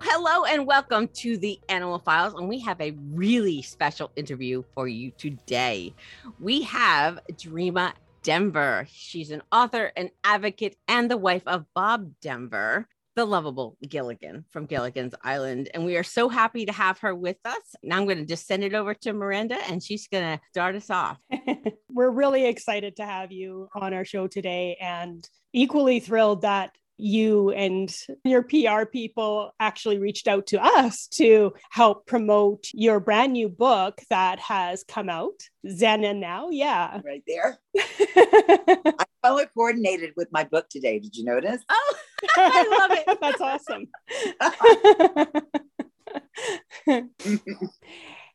Hello and welcome to the Animal Files. And we have a really special interview for you today. We have Dreama Denver. She's an author, an advocate, and the wife of Bob Denver the lovable Gilligan from Gilligan's Island. And we are so happy to have her with us. Now I'm going to just send it over to Miranda and she's going to start us off. We're really excited to have you on our show today and equally thrilled that you and your PR people actually reached out to us to help promote your brand new book that has come out, Zen and Now. Yeah. Right there. I color coordinated with my book today. Did you notice? Oh, I love it. That's awesome.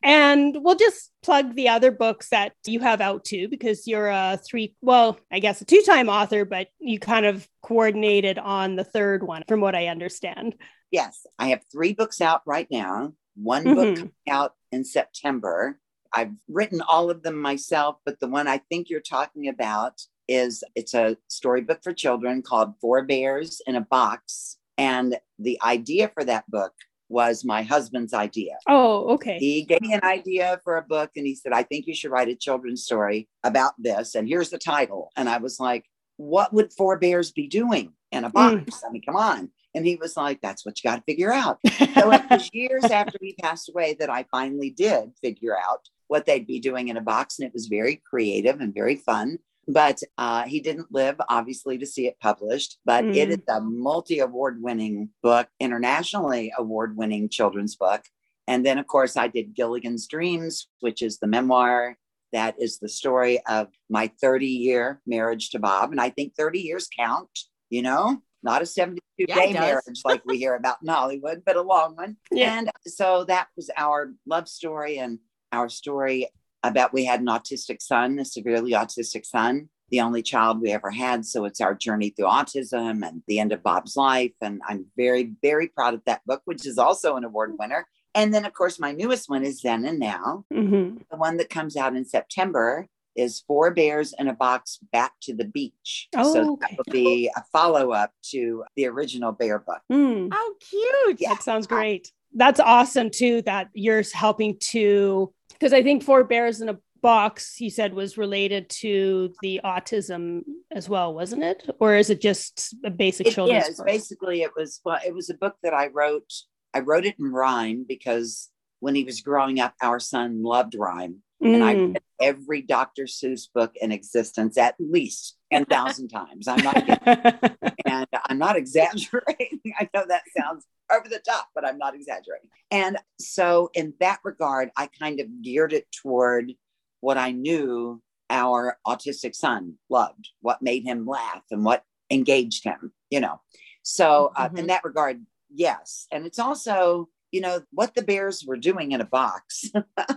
And we'll just plug the other books that you have out too, because you're a three, well, I guess a two time author, but you kind of coordinated on the third one, from what I understand. Yes, I have three books out right now. One mm-hmm. book coming out in September. I've written all of them myself, but the one I think you're talking about is it's a storybook for children called Four Bears in a Box. And the idea for that book was my husband's idea. Oh, okay. He gave me an idea for a book and he said, I think you should write a children's story about this. And here's the title. And I was like, what would four bears be doing in a box? Mm. I mean, come on. And he was like, that's what you got to figure out. so it was years after he passed away that I finally did figure out what they'd be doing in a box. And it was very creative and very fun but uh, he didn't live obviously to see it published but mm. it is a multi-award winning book internationally award winning children's book. And then of course i did gilligan's dreams which is the memoir. That is the story of my 30 year marriage to bob and i think 30 years count you know? Not a 72 yeah, day marriage like we hear about in hollywood but a long one. Yeah. and so that was our love story and our story about we had an autistic son, a severely autistic son, the only child we ever had. So it's our journey through autism and the end of Bob's life. And I'm very, very proud of that book, which is also an award winner. And then, of course, my newest one is Zen and Now. Mm-hmm. The one that comes out in September is Four Bears in a Box Back to the Beach. Oh, so okay. that will be a follow up to the original bear book. Mm. How cute. Yeah. That sounds great. That's awesome, too, that you're helping to because I think Four Bears in a Box, he said, was related to the autism as well, wasn't it? Or is it just a basic it children's is. book? Basically, it was well, it was a book that I wrote. I wrote it in rhyme because when he was growing up, our son loved rhyme. Mm. And I mm. read every Dr. Seuss book in existence at least 10,000 times. I'm not and I'm not exaggerating. I know that sounds over the top, but I'm not exaggerating. And so, in that regard, I kind of geared it toward what I knew our autistic son loved, what made him laugh, and what engaged him, you know. So, uh, mm-hmm. in that regard, yes. And it's also, you know, what the Bears were doing in a box,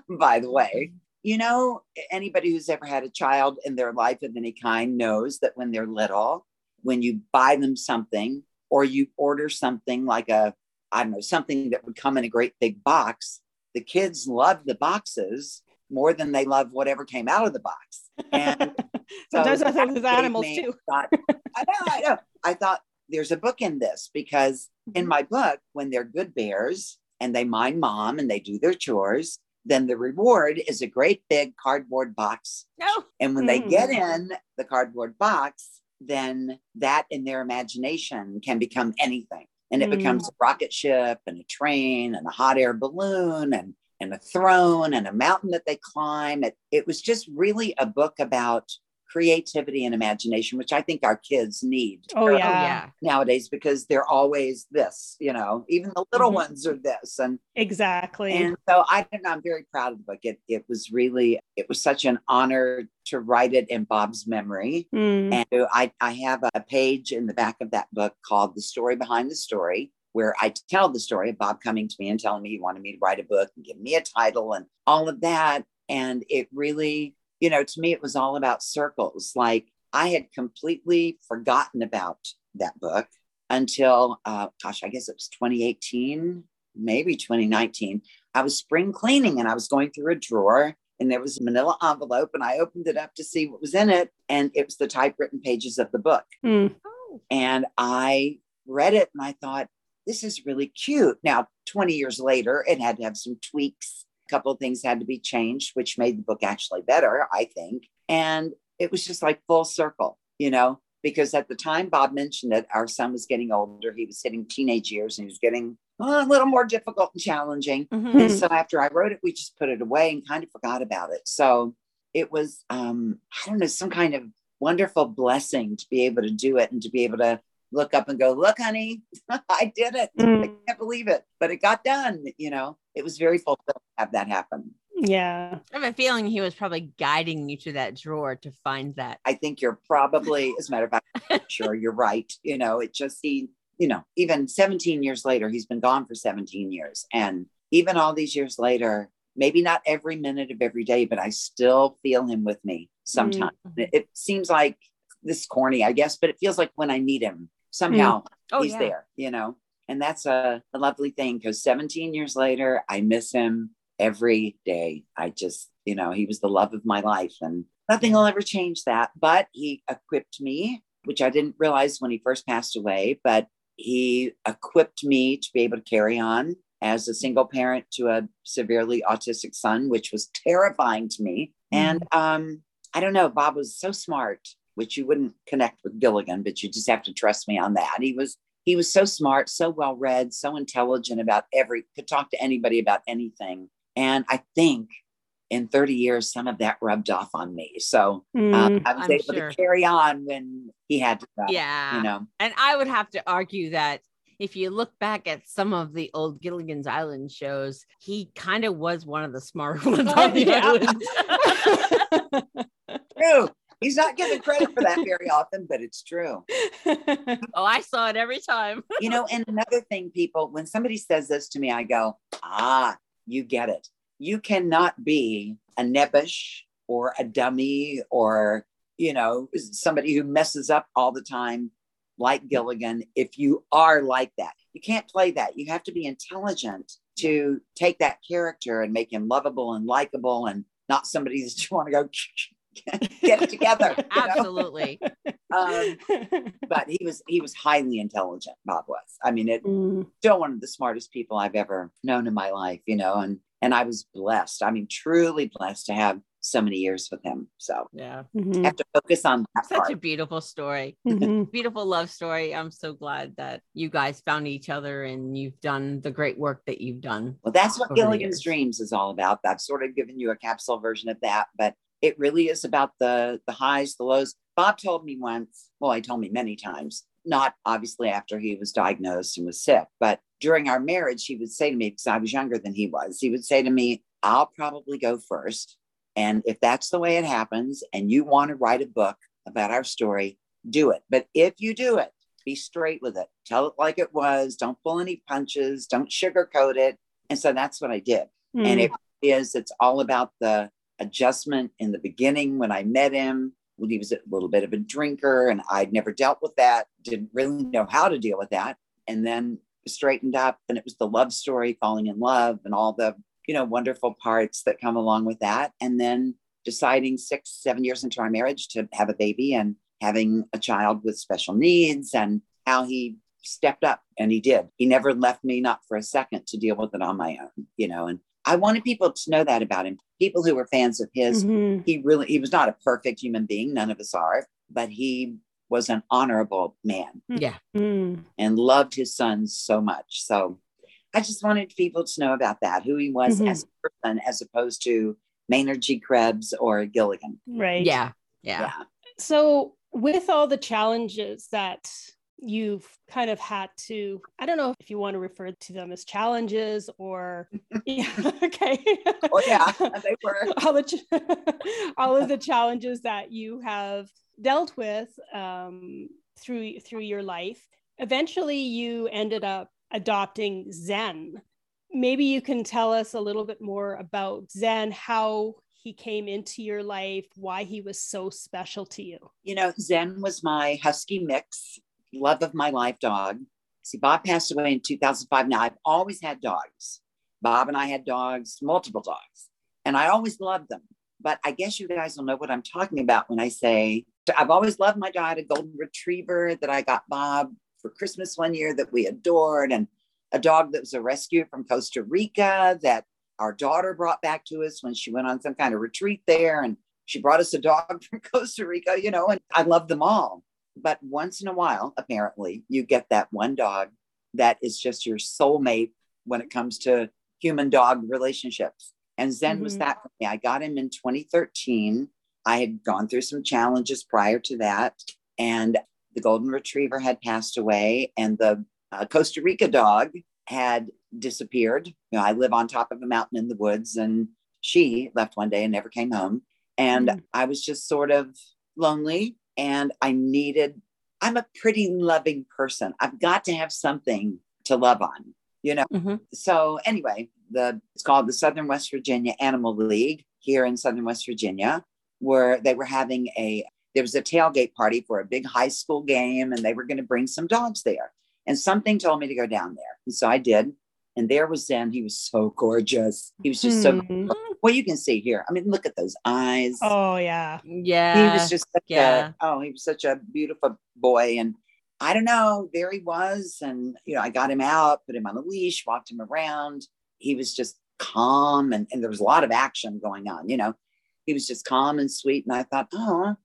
by the way. You know, anybody who's ever had a child in their life of any kind knows that when they're little, when you buy them something or you order something like a I don't know, something that would come in a great big box, the kids love the boxes more than they love whatever came out of the box. And so sometimes I think with animals too. Thought, I know, I know. I thought there's a book in this because in mm-hmm. my book, when they're good bears and they mind mom and they do their chores, then the reward is a great big cardboard box. No. And when mm. they get in the cardboard box, then that in their imagination can become anything and it mm. becomes a rocket ship and a train and a hot air balloon and and a throne and a mountain that they climb. It, it was just really a book about creativity and imagination, which I think our kids need. Oh yeah. Nowadays, because they're always this, you know, even the little mm-hmm. ones are this. And exactly. And so I don't know, I'm very proud of the book. It it was really, it was such an honor to write it in Bob's memory. Mm. And I, I have a page in the back of that book called The Story Behind the Story, where I tell the story of Bob coming to me and telling me he wanted me to write a book and give me a title and all of that. And it really, you know, to me, it was all about circles. Like I had completely forgotten about that book until, uh, gosh, I guess it was 2018, maybe 2019. I was spring cleaning and I was going through a drawer and there was a manila envelope and I opened it up to see what was in it. And it was the typewritten pages of the book. Mm. And I read it and I thought, this is really cute. Now, 20 years later, it had to have some tweaks. A couple of things had to be changed, which made the book actually better, I think. And it was just like full circle, you know, because at the time Bob mentioned it, our son was getting older. He was hitting teenage years and he was getting uh, a little more difficult and challenging. Mhm. And so after I wrote it, we just put it away and kind of forgot about it. So it was, um, I don't know, some kind of wonderful blessing to be able to do it and to be able to look up and go, look, honey, I did it. I Mm. can't believe it, but it got done. You know, it was very fulfilling to have that happen. Yeah. I have a feeling he was probably guiding you to that drawer to find that. I think you're probably, as a matter of fact, sure, you're right. You know, it just, he, you know, even 17 years later, he's been gone for 17 years. And even all these years later, maybe not every minute of every day, but I still feel him with me sometimes. Mhm. It, it seems like this is corny, I guess, but it feels like when I need him, somehow Oh, he's yeah. there, you know? And that's a, a lovely thing because 17 years later, I miss him every day. I just, you know, he was the love of my life and nothing will ever change that. But he equipped me, which I didn't realize when he first passed away, but he equipped me to be able to carry on as a single parent to a severely autistic son, which was terrifying to me. And um, I don't know, Bob was so smart, which you wouldn't connect with Gilligan, but you just have to trust me on that. He was he was so smart, so well read, so intelligent about every could talk to anybody about anything. And I think in 30 years, some of that rubbed off on me. So um, Mm. I was I'm able sure. to carry on when he had to go. Yeah. You know, And I would have to argue that if you look back at some of the old Gilligan's Island shows, he kind of was one of the smarter ones on the island. true. He's not given credit for that very often, but it's true. oh, I saw it every time. you know, and another thing, people, when somebody says this to me, I go, ah, you get it. You cannot be a nebbish or a dummy or, you know, somebody who messes up all the time like Gilligan if you are like that. You can't play that. You have to be intelligent to take that character and make him lovable and likable and not somebody that you want to go get it together. Absolutely. Um, but he was he was highly intelligent bob was i mean it Mm. still one of the smartest people i've ever known in my life you know and and i was blessed i mean truly blessed to have so many years with him so Yeah. I Mhm. have to focus on that Such part. a beautiful story. Mhm. Beautiful love story. I'm so glad that you guys found each other and you've done the great work that you've done. well that's what gilligan's dreams is all about i've sort of given you a capsule version of that but it really is about the the highs the lows. Bob told me once well he told me many times not obviously after he was diagnosed and was sick but during our marriage he would say to me because i was younger than he was he would say to me i'll probably go first and if that's the way it happens and you want to write a book about our story do it. But if you do it be straight with it. Tell it like it was. Don't pull any punches. Don't sugarcoat it and so that's what i did. And Mm. it is it's all about the adjustment in the beginning when i met him when he was a little bit of a drinker and i'd never dealt with that didn't really know how to deal with that and then straightened up and it was the love story falling in love and all the you know wonderful parts that come along with that and then deciding six seven years into our marriage to have a baby and having a child with special needs and how he stepped up and he did. He never left me not for a second to deal with it on my own you know and i wanted people to know that about him people who were fans of his Mhm. he really he was not a perfect human being none of us are but he was an honorable man Yeah. Mm. and loved his sons so much so i just wanted people to know about that who he was Mhm. as a person as opposed to maynard g krebs or gilligan Right. Yeah. Yeah. yeah So, with all the challenges that you've kind of had to, I don't know if you want to refer to them as challenges or, yeah, okay. oh yeah they were all the ch- all of the challenges that you have dealt with um, through through your life. Eventually, you ended up adopting Zen. Maybe you can tell us a little bit more about Zen, how he came into your life, why he was so special to you. You know, Zen was my husky mix, love of my life dog. See, Bob passed away in 2005. Now, I've always had dogs. Bob and I had dogs, multiple dogs, and I always loved them. But I guess you guys will know what I'm talking about when I say I've always loved my dog, a golden retriever that I got Bob for Christmas one year that we adored, and a dog that was a rescue from Costa Rica that our daughter brought back to us when she went on some kind of retreat there. And she brought us a dog from Costa Rica, you know, and I love them all. But once in a while, apparently, you get that one dog that is just your soulmate when it comes to human dog relationships. And Zen mm-hmm. was that for me. I got him in 2013. I had gone through some challenges prior to that. And the golden retriever had passed away, and the uh, Costa Rica dog had disappeared. You know, I live on top of a mountain in the woods, and she left one day and never came home. And mm. I was just sort of lonely, and I needed. I'm a pretty loving person. I've got to have something to love on, you know. Mm-hmm. So anyway, the it's called the Southern West Virginia Animal League here in Southern West Virginia, where they were having a there was a tailgate party for a big high school game, and they were going to bring some dogs there. And something told me to go down there, and so I did. And there was Zen. He was so gorgeous. He was just so hmm. well. You can see here. I mean, look at those eyes. Oh yeah, yeah. He was just yeah. A, oh, he was such a beautiful boy, and I don't know. There he was, and you know, I got him out, put him on a leash, walked him around. He was just calm, and, and there was a lot of action going on. You know, he was just calm and sweet. And I thought, oh,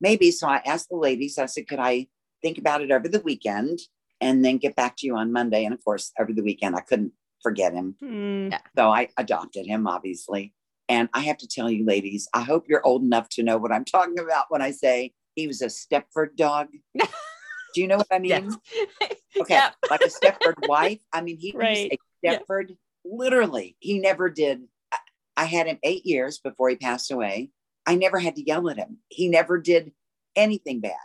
maybe. So I asked the ladies. I said, could I think about it over the weekend? and then get back to you on Monday. And of course, over the weekend, I couldn't forget him. Mm. So I adopted him, obviously. And I have to tell you, ladies, I hope you're old enough to know what I'm talking about when I say he was a Stepford dog. Do you know what I mean? Yes. Okay, yep. like a Stepford wife. I mean, he right. was a Stepford. Literally, he never did. I had him eight years before he passed away. I never had to yell at him. He never did anything bad.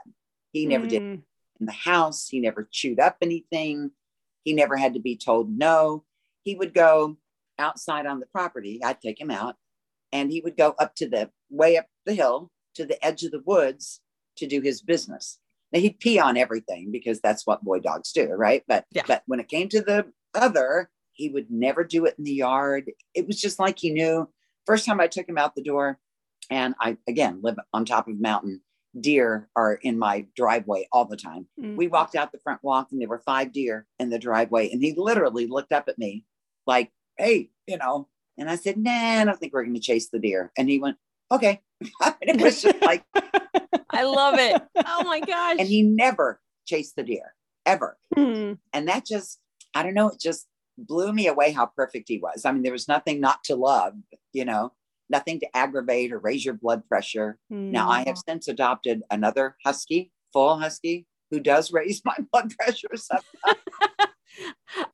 He never mm. did in the house. He never chewed up anything. He never had to be told no he would go outside on the property. I'd take him out and he would go up to the way up the hill to the edge of the woods to do his business. Now he'd pee on everything because that's what boy dogs do, right? But yeah. but when it came to the other, he would never do it in the yard. It was just like he knew. First time I took him out the door, and I again live on top of a mountain. Deer are in my driveway all the time. Mm. We walked out the front walk, and there were five deer in the driveway, and he literally looked up at me like, hey, you know. And I said, nah, I don't think we're going to chase the deer. And he went, okay. it was just like, I love it. Oh my gosh. And he never chased the deer ever. Hmm. And that just, I don't know, it just blew me away how perfect he was. I mean, there was nothing not to love, you know, nothing to aggravate or raise your blood pressure. Hmm. Now, I have since adopted another husky, full husky, who does raise my blood pressure sometimes.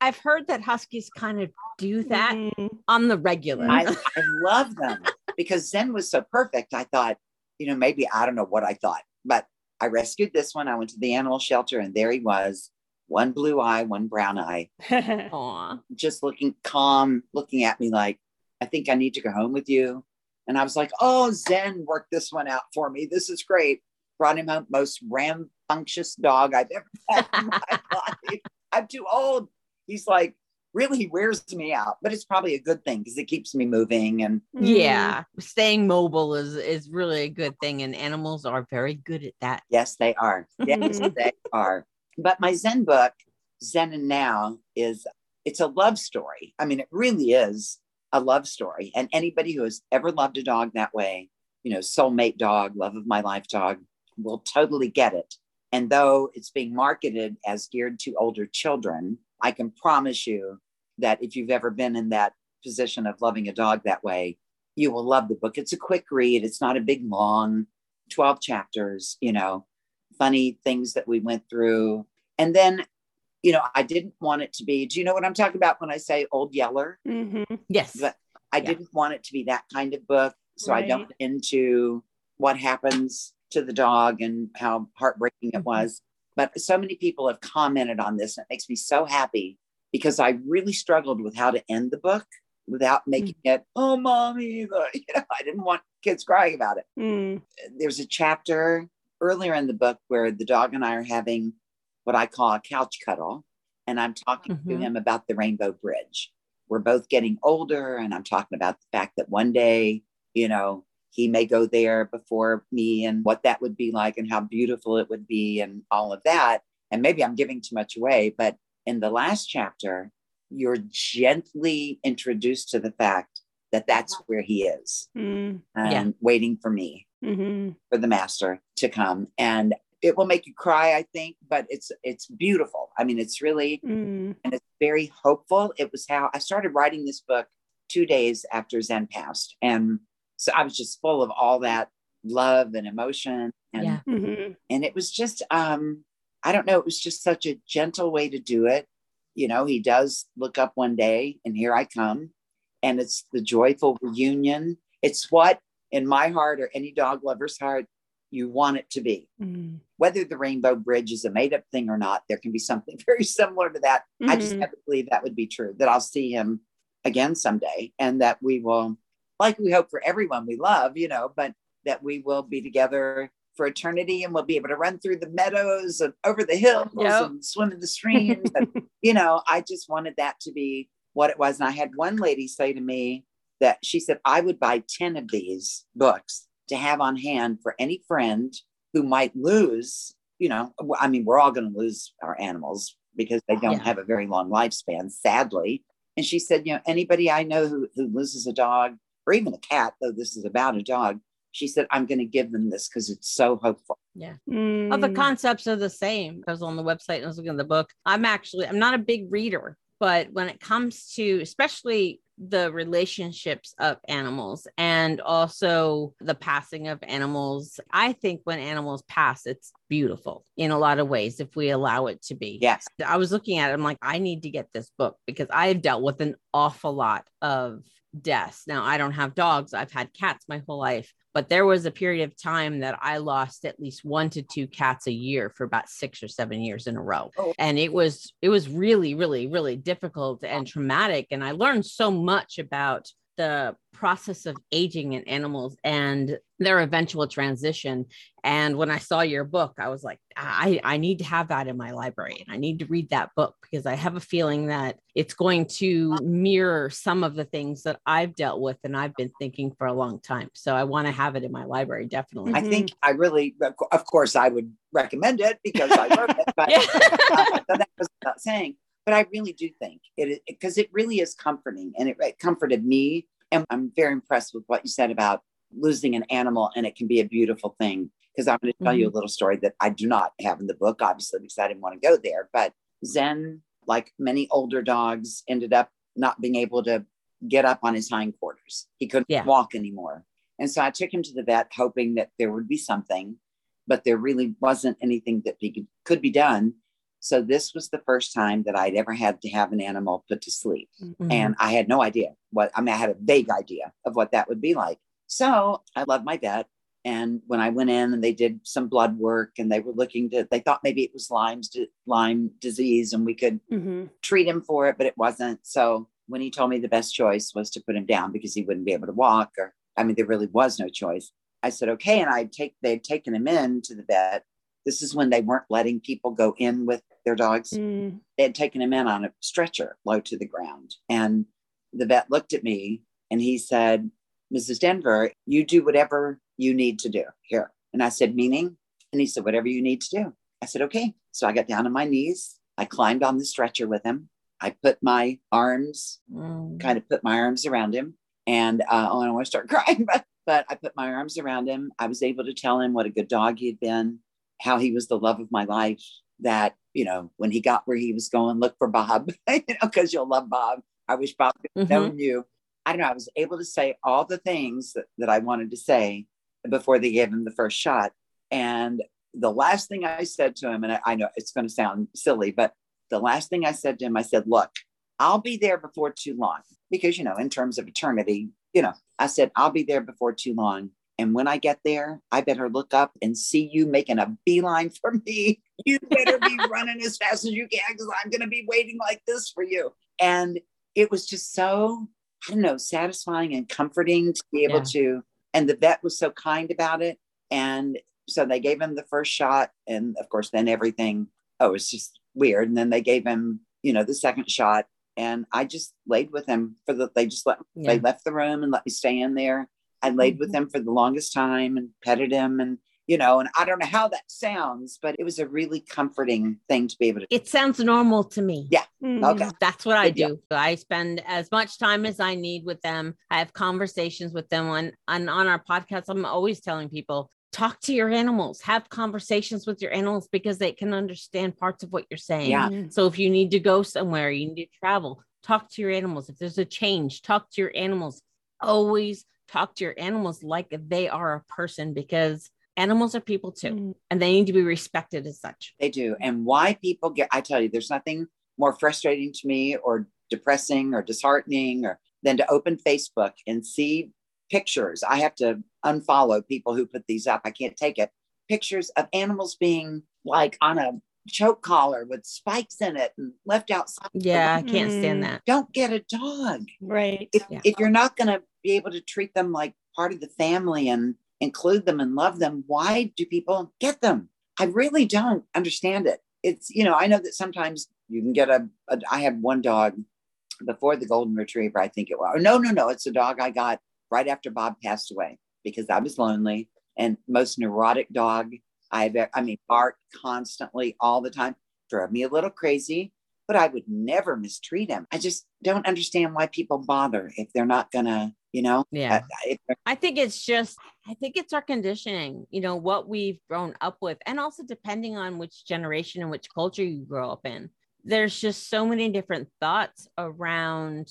I've heard that huskies kind of do that mm-hmm. on the regular. I, I love them because Zen was so perfect. I thought, you know, maybe I don't know what I thought, but I rescued this one. I went to the animal shelter and there he was, one blue eye, one brown eye, just looking calm, looking at me like, I think I need to go home with you. And I was like, oh, Zen worked this one out for me. This is great. Brought him home, most rambunctious dog I've ever had in my life. I'm too old. He's like, really he wears me out, but it's probably a good thing because it keeps me moving and mm-hmm. yeah, staying mobile is is really a good thing, and animals are very good at that. Yes, they are. Yes, they are. But my Zen book, Zen and Now, is it's a love story. I mean, it really is a love story, and anybody who has ever loved a dog that way, you know, soulmate dog, love of my life dog, will totally get it. And though it's being marketed as geared to older children, I can promise you that if you've ever been in that position of loving a dog that way, you will love the book. It's a quick read, it's not a big, long 12 chapters, you know, funny things that we went through. And then, you know, I didn't want it to be, do you know what I'm talking about when I say old yeller? Mm-hmm. Yes. But I yeah. didn't want it to be that kind of book. So right. I don't into what happens to the dog and how heartbreaking it mm-hmm. was. But so many people have commented on this, and it makes me so happy because I really struggled with how to end the book without making mm. it, oh, mommy, you know, I didn't want kids crying about it. Mm. There's a chapter earlier in the book where the dog and I are having what I call a couch cuddle. And I'm talking mm-hmm. to him about the Rainbow Bridge. We're both getting older, and I'm talking about the fact that one day, you know, he may go there before me and what that would be like and how beautiful it would be and all of that. And maybe I'm giving too much away, but in the last chapter, you're gently introduced to the fact that that's where he is mm, and yeah. waiting for me mm-hmm. for the master to come and it will make you cry i think but it's it's beautiful i mean it's really mm. and it's very hopeful it was how i started writing this book two days after zen passed and so i was just full of all that love and emotion and yeah. mm-hmm. and it was just um i don't know it was just such a gentle way to do it you know he does look up one day and here i come and it's the joyful reunion it's what in my heart or any dog lover's heart you want it to be. Mm-hmm. Whether the Rainbow Bridge is a made up thing or not, there can be something very similar to that. Mm-hmm. I just mm-hmm. have to believe that would be true, that I'll see him again someday and that we will, like we hope for everyone we love, you know, but that we will be together for eternity and we'll be able to run through the meadows and over the hills yep. and swim in the streams. and, you know, I just wanted that to be what it was. And I had one lady say to me, that she said, I would buy 10 of these books to have on hand for any friend who might lose, you know, I mean, we're all going to lose our animals because they don't yeah. have a very long lifespan, sadly. And she said, you know, anybody I know who, who loses a dog or even a cat, though this is about a dog, she said, I'm going to give them this because it's so hopeful. Yeah. Mm. Well, the concepts are the same. I was on the website and I was looking at the book. I'm actually, I'm not a big reader, but when it comes to especially the relationships of animals and also the passing of animals. I think when animals pass, it's beautiful in a lot of ways if we allow it to be. Yes. I was looking at it, I'm like, I need to get this book because I've dealt with an awful lot of deaths. Now, I don't have dogs, I've had cats my whole life, but there was a period of time that I lost at least one to two cats a year for about six or seven years in a row. Oh. And it was it was really really really difficult and traumatic and I learned so much about the process of aging in animals and their eventual transition. And when I saw your book, I was like, I, I need to have that in my library and I need to read that book because I have a feeling that it's going to mirror some of the things that I've dealt with and I've been thinking for a long time. So I want to have it in my library, definitely. I think I really, of course, I would recommend it because I wrote it, but uh, that was not saying but I really do think it because it, it, really is comforting and it, it comforted me. And I'm very impressed with what you said about losing an animal and it can be a beautiful thing. Because I'm going to tell mm-hmm. you a mm-hmm. little story that I do not have in the book, obviously, because I didn't want to go there. But Zen, like many older dogs, ended up not being able to get up on his hindquarters. He couldn't yeah. walk anymore. And so I took him to the vet, hoping that there would be something, but there really wasn't anything that could, could be done. So this was the first time that I'd ever had to have an animal put to sleep. Mm-hmm. And I had no idea what, I mean, I had a vague idea of what that would be like. So I love my vet. And when I went in and they did some blood work and they were looking to, they thought maybe it was Lyme's Lyme disease and we could mm-hmm. treat him for it, but it wasn't. So when he told me the best choice was to put him down because he wouldn't be able to walk or, I mean, there really was no choice. I said, okay. And I'd take, they'd taken him in to the vet this is when they weren't letting people go in with their dogs. Mm. They had taken him in on a stretcher low to the ground. And the vet looked at me and he said, Mrs. Denver, you do whatever you need to do here. And I said, meaning? And he said, whatever you need to do. I said, okay. So I got down on my knees. I climbed on the stretcher with him. I put my arms, mm. kind of put my arms around him. And uh, oh, I don't want to start crying, but, but I put my arms around him. I was able to tell him what a good dog he had been, how he was the love of my life, that, you know, when he got where he was going, look for Bob, you know, because you'll love Bob. I wish Bob could have mm-hmm. known you. I don't know. I was able to say all the things that, that I wanted to say before they gave him the first shot. And the last thing I said to him, and I, I know it's going to sound silly, but the last thing I said to him, I said, look, I'll be there before too long because, you know, in terms of eternity, you know, I said, I'll be there before too long. And when I get there, I better look up and see you making a beeline for me. You better be running as fast as you can because I'm going to be waiting like this for you. And it was just so, I don't know, satisfying and comforting to be able Yeah. to. And the vet was so kind about it. And so they gave him the first shot. And of course, then everything, oh, it was just weird. And then they gave him, you know, the second shot. And I just laid with him for the, they just let, Yeah. they left the room and let me stay in there. I laid with Mhm. him for the longest time and petted him and you know, and I don't know how that sounds, but it was a really comforting thing to be able to It sounds normal to me. Yeah. Mhm. Okay. That's what I Good deal. do. I spend as much time as I need with them. I have conversations with them on, on on our podcast. I'm always telling people talk to your animals, have conversations with your animals because they can understand parts of what you're saying. Yeah. Mhm. So if you need to go somewhere, you need to travel, talk to your animals. If there's a change, talk to your animals. Always talk to your animals like they are a person because animals are people too, Mhm. and they need to be respected as such. They do. And why people get, I tell you, there's nothing more frustrating to me or depressing or disheartening or than to open Facebook and see pictures. I have to unfollow people who put these up. I can't take it. Pictures of animals being like on a choke collar with spikes in it and left outside. Yeah, I can't stand Mm. that. Don't get a dog. Right. If, Yeah. if you're not going to be able to treat them like part of the family and include them and love them, why do people get them? I really don't understand it. It's, you know, I know that sometimes you can get a, a I had one dog before the golden retriever, I think it was. No, no, no. It's a dog I got right after Bob passed away because I was lonely and most neurotic dog I've, I mean, barked constantly all the time, drove me a little crazy, but I would never mistreat him. I just don't understand why people bother if they're not gonna, you know, Yeah. uh, if I think it's just, I think it's our conditioning, you know, what we've grown up with, and also depending on which generation and which culture you grow up in. There's just so many different thoughts around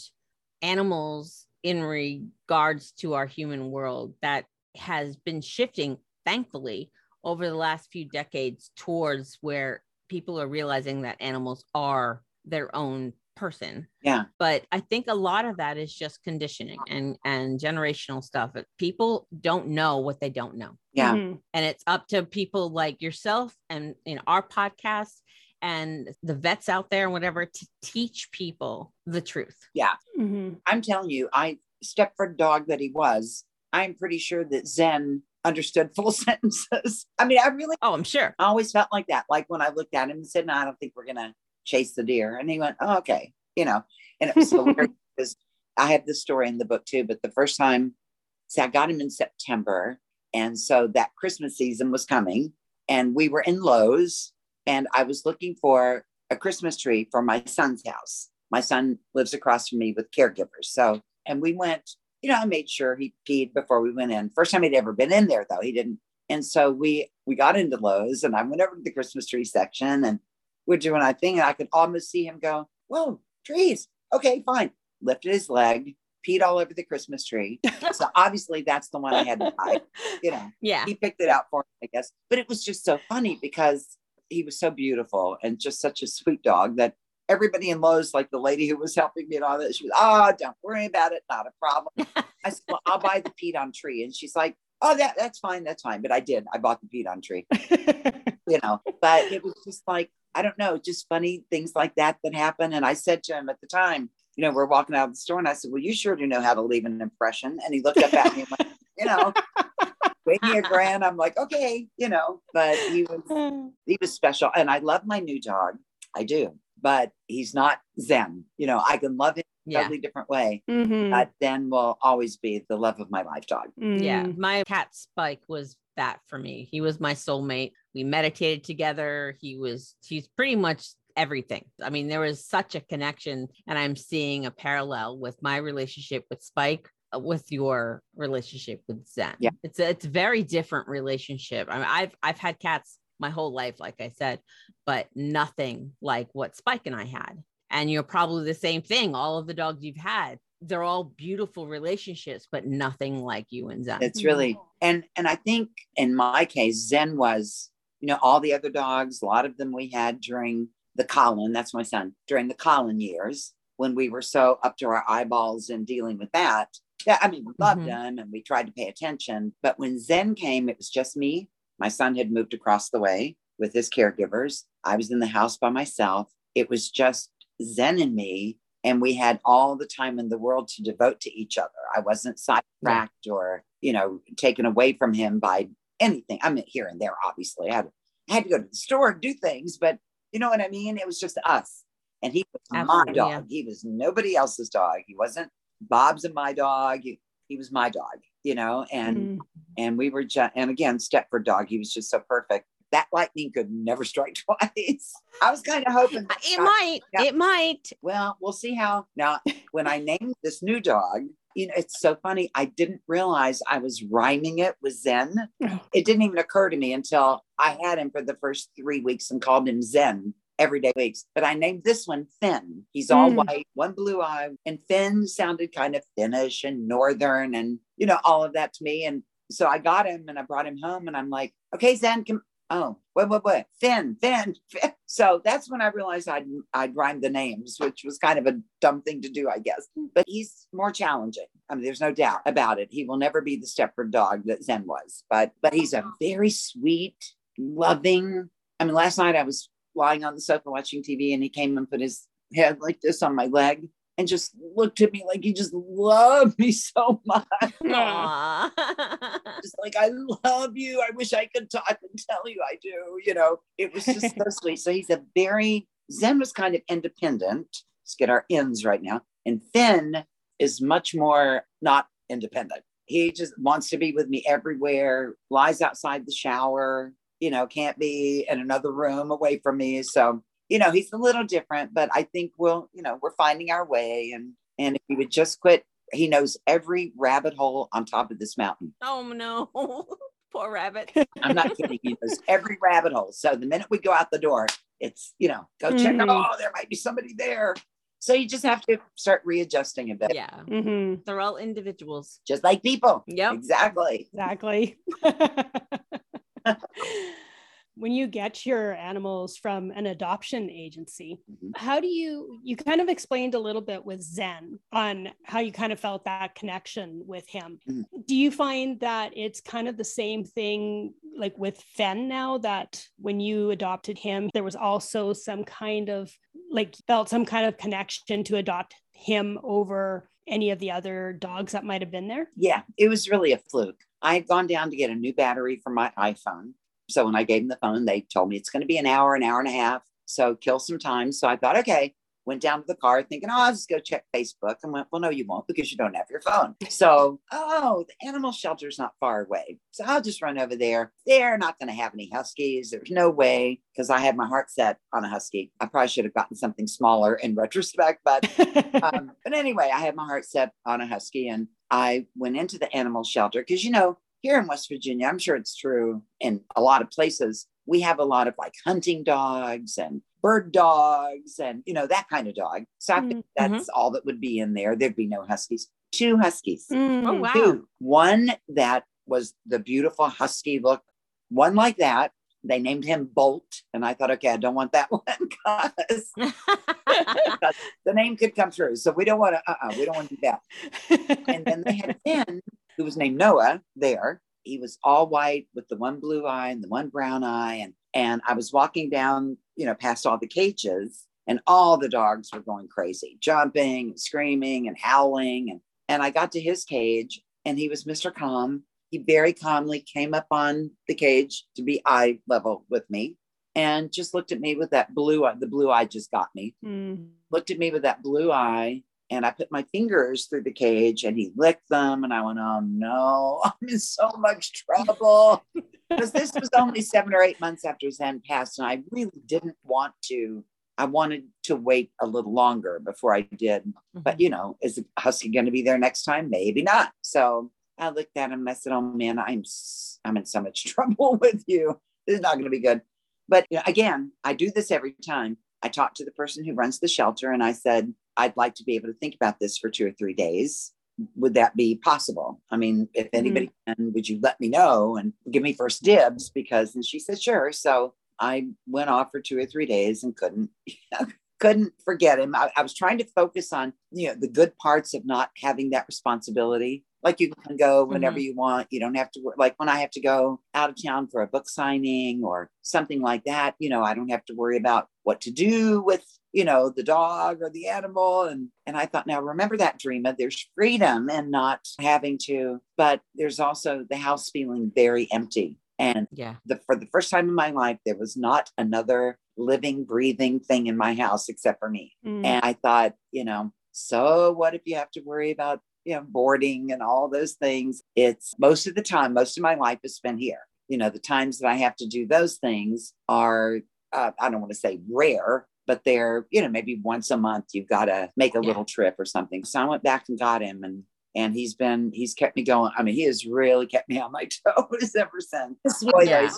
animals in regards to our human world that has been shifting, thankfully, over the last few decades towards where people are realizing that animals are their own person yeah, but i think a lot of that is just conditioning and and generational stuff people don't know what they don't know yeah, Mhm. and it's up to people like yourself and in our podcast and the vets out there and whatever to teach people the truth Mhm. I'm telling you, I Stepford dog that he was. I'm pretty sure that Zen understood full sentences. I mean, I really oh i'm sure I always felt like that. Like when I looked at him and said, "No, I don't think we're gonna chase the deer," and he went, "Oh, okay," you know. And it was hilarious because I have this story in the book too. But the first time, see, I got him in September, and so that Christmas season was coming, and we were in Lowe's, and I was looking for a Christmas tree for my son's house. My son lives across from me with caregivers, so and we went. You know, I made sure he peed before we went in. First time he'd ever been in there, though. He didn't and so we we got into Lowe's and I went over to the Christmas tree section and we're doing our thing. And I could almost see him go, Whoa, trees. Okay, fine. Lifted his leg, peed all over the Christmas tree. so obviously that's the one I had to buy. You know, yeah he picked it out for me, I guess. But it was just so funny because he was so beautiful and just such a sweet dog that everybody in Lowe's, like the lady who was helping me and all that, she was, oh, don't worry about it, not a problem. I said, well, I'll buy the peat on tree. And she's like, oh, that that's fine, that's fine. But I did. I bought the peat on tree, you know. But it was just like, I don't know, just funny things like that that happen. And I said to him at the time, you know, we're walking out of the store, and I said, well, you sure do know how to leave an impression. And he looked up at me and went, you know, gave me a grin. I'm like, okay, you know. But he was he was special, and I love my new dog. I do, but he's not Zen. You know, I can love him a yeah totally different way. Mhm. But Zen will always be the love of my life dog. Yeah, Mm. my cat Spike was that for me. He was my soulmate. We meditated together. He was, he's pretty much everything. I mean, there was such a connection, and I'm seeing a parallel with my relationship with Spike uh, with your relationship with Zen. Yeah. It's a, it's a very different relationship. I mean, I've I've had cats my whole life, like I said, but nothing like what Spike and I had. And you're probably the same thing. All of the dogs you've had, they're all beautiful relationships, but nothing like you and Zen. It's really and and I think in my case, Zen was, you know, all the other dogs, a lot of them we had during the Colin, that's my son, during the Colin years when we were so up to our eyeballs in dealing with that. Yeah, I mean, we loved Mhm. him and we tried to pay attention. But when Zen came, it was just me. My son had moved across the way with his caregivers. I was in the house by myself. It was just Zen and me. And we had all the time in the world to devote to each other. I wasn't sidetracked or, you know, taken away from him by anything. I mean, here and there, obviously. I had, I had to go to the store and do things, but you know what I mean? It was just us. And he was my dog. yeah. He was nobody else's dog. He wasn't Bob's and my dog. He, he was my dog, you know, and Mhm. and we were just and again, Stepford dog, he was just so perfect. That lightning could never strike twice. I was kind of hoping that It might. It might. well, we'll see how now when I named this new dog, you know, it's so funny. I didn't realize I was rhyming it with Zen. Oh. It didn't even occur to me until I had him for the first three weeks and called him Zen every day weeks. But I named this one Finn. He's all Mm. white, one blue eye, and Finn sounded kind of Finnish and northern and you know, all of that to me. And so I got him and I brought him home and I'm like, okay, Zen, come Oh, wait, wait, wait, Finn, Finn, Finn. So that's when I realized I'd I'd rhymed the names, which was kind of a dumb thing to do, I guess. But he's more challenging. I mean, there's no doubt about it. He will never be the Stepford dog that Zen was, but but he's a very sweet, loving. I mean, last night I was lying on the sofa watching TV, and he came and put his head like this on my leg and just looked at me like he just loved me so much. Just like I love you. I wish I could talk and tell you I do. You know, it was just so sweet. So he's a very Zen was kind of independent. Let's get our ends right now. And Finn is much more not independent. He just wants to be with me everywhere, lies outside the shower, you know, can't be in another room away from me. So, you know, he's a little different, but I think we'll, you know, we're finding our way. And and if he would just quit, he knows every rabbit hole on top of this mountain. oh no. Poor rabbit. I'm not kidding. He knows every rabbit hole. So the minute we go out the door, it's, you know, go check. Mhm. Oh, there might be somebody there. So you just have to start readjusting a bit, Yeah. Mhm. They're all individuals. just like people. Yep. Exactly. Exactly. when you get your animals from an adoption agency, Mhm. how do you you kind of explained a little bit with Zen on how you kind of felt that connection with him. Mhm. Do you find that it's kind of the same thing like with Finn now that when you adopted him there was also some kind of like felt some kind of connection to adopt him over any of the other dogs that might have been there? Yeah, it was really a fluke. I had gone down to get a new battery for my iPhone. So when I gave them the phone, they told me it's going to be an hour, an hour and a half. So kill some time. So I thought, okay, went down to the car thinking, oh, I'll just go check Facebook. And went, well, no, you won't because you don't have your phone. So, oh, the animal shelter's not far away. So I'll just run over there. They're not going to have any huskies. There's no way because I had my heart set on a husky. I probably should have gotten something smaller in retrospect, but um, but anyway, I had my heart set on a husky and I went into the animal shelter because, you know, here in West Virginia, I'm sure it's true in a lot of places, we have a lot of like hunting dogs and bird dogs and, you know, that kind of dog. So I think that's all that would be in there. There'd be no huskies. Two huskies. Oh Mm. wow. Two. One that was the beautiful husky look, one like that. They named him Bolt. And I thought, okay, I don't want that one because the name could come true. So we don't want to, uh-uh, we don't want to do that. And then they had Finn, who was named Noah there. He was all white with the one blue eye and the one brown eye. And and I was walking down, you know, past all the cages, and all the dogs were going crazy, jumping, screaming, and howling. And and I got to his cage, and he was Mr. Calm. He very calmly came up on the cage to be eye level with me, and just looked at me with that blue eye. The blue eye just got me Mm. looked at me with that blue eye and I put my fingers through the cage and he licked them and I went, oh no, I'm in so much trouble. Because this was only seven or eight months after Zen passed and I really didn't want to. I wanted to wait a little longer before I did. But you know, is the husky going to be there next time? Maybe not. So I looked at him and I said, "Oh man, I'm I'm in so much trouble with you. This is not going to be good." But you know, again, I do this every time. I talked to the person who runs the shelter and I said, "I'd like to be able to think about this for two or three days. Would that be possible? I mean, if mm-hmm. anybody can, would you let me know and give me first dibs?" Because and she said, "Sure." So I went off for two or three days and couldn't couldn't forget him. I, I was trying to focus on, you know, the good parts of not having that responsibility. Like you can go mm-hmm. whenever you want. You don't have to. Like when I have to go out of town for a book signing or something like that, you know, I don't have to worry about what to do with, you know, the dog or the animal. And and I thought, now remember that dream of there's freedom and not having to, but there's also the house feeling very empty. And Yeah. the for the first time in my life, there was not another living, breathing thing in my house except for me. Mm. And I thought, you know, so what if you have to worry about, you know, boarding and all those things? It's most of the time, most of my life is spent here. You know, the times that I have to do those things are, uh, I don't want to say rare, but they're, you know, maybe once a month you've got to make a Yeah. little trip or something. So I went back and got him and and he's been he's kept me going. I mean, he has really kept me on my toes ever since. Boy, Yeah.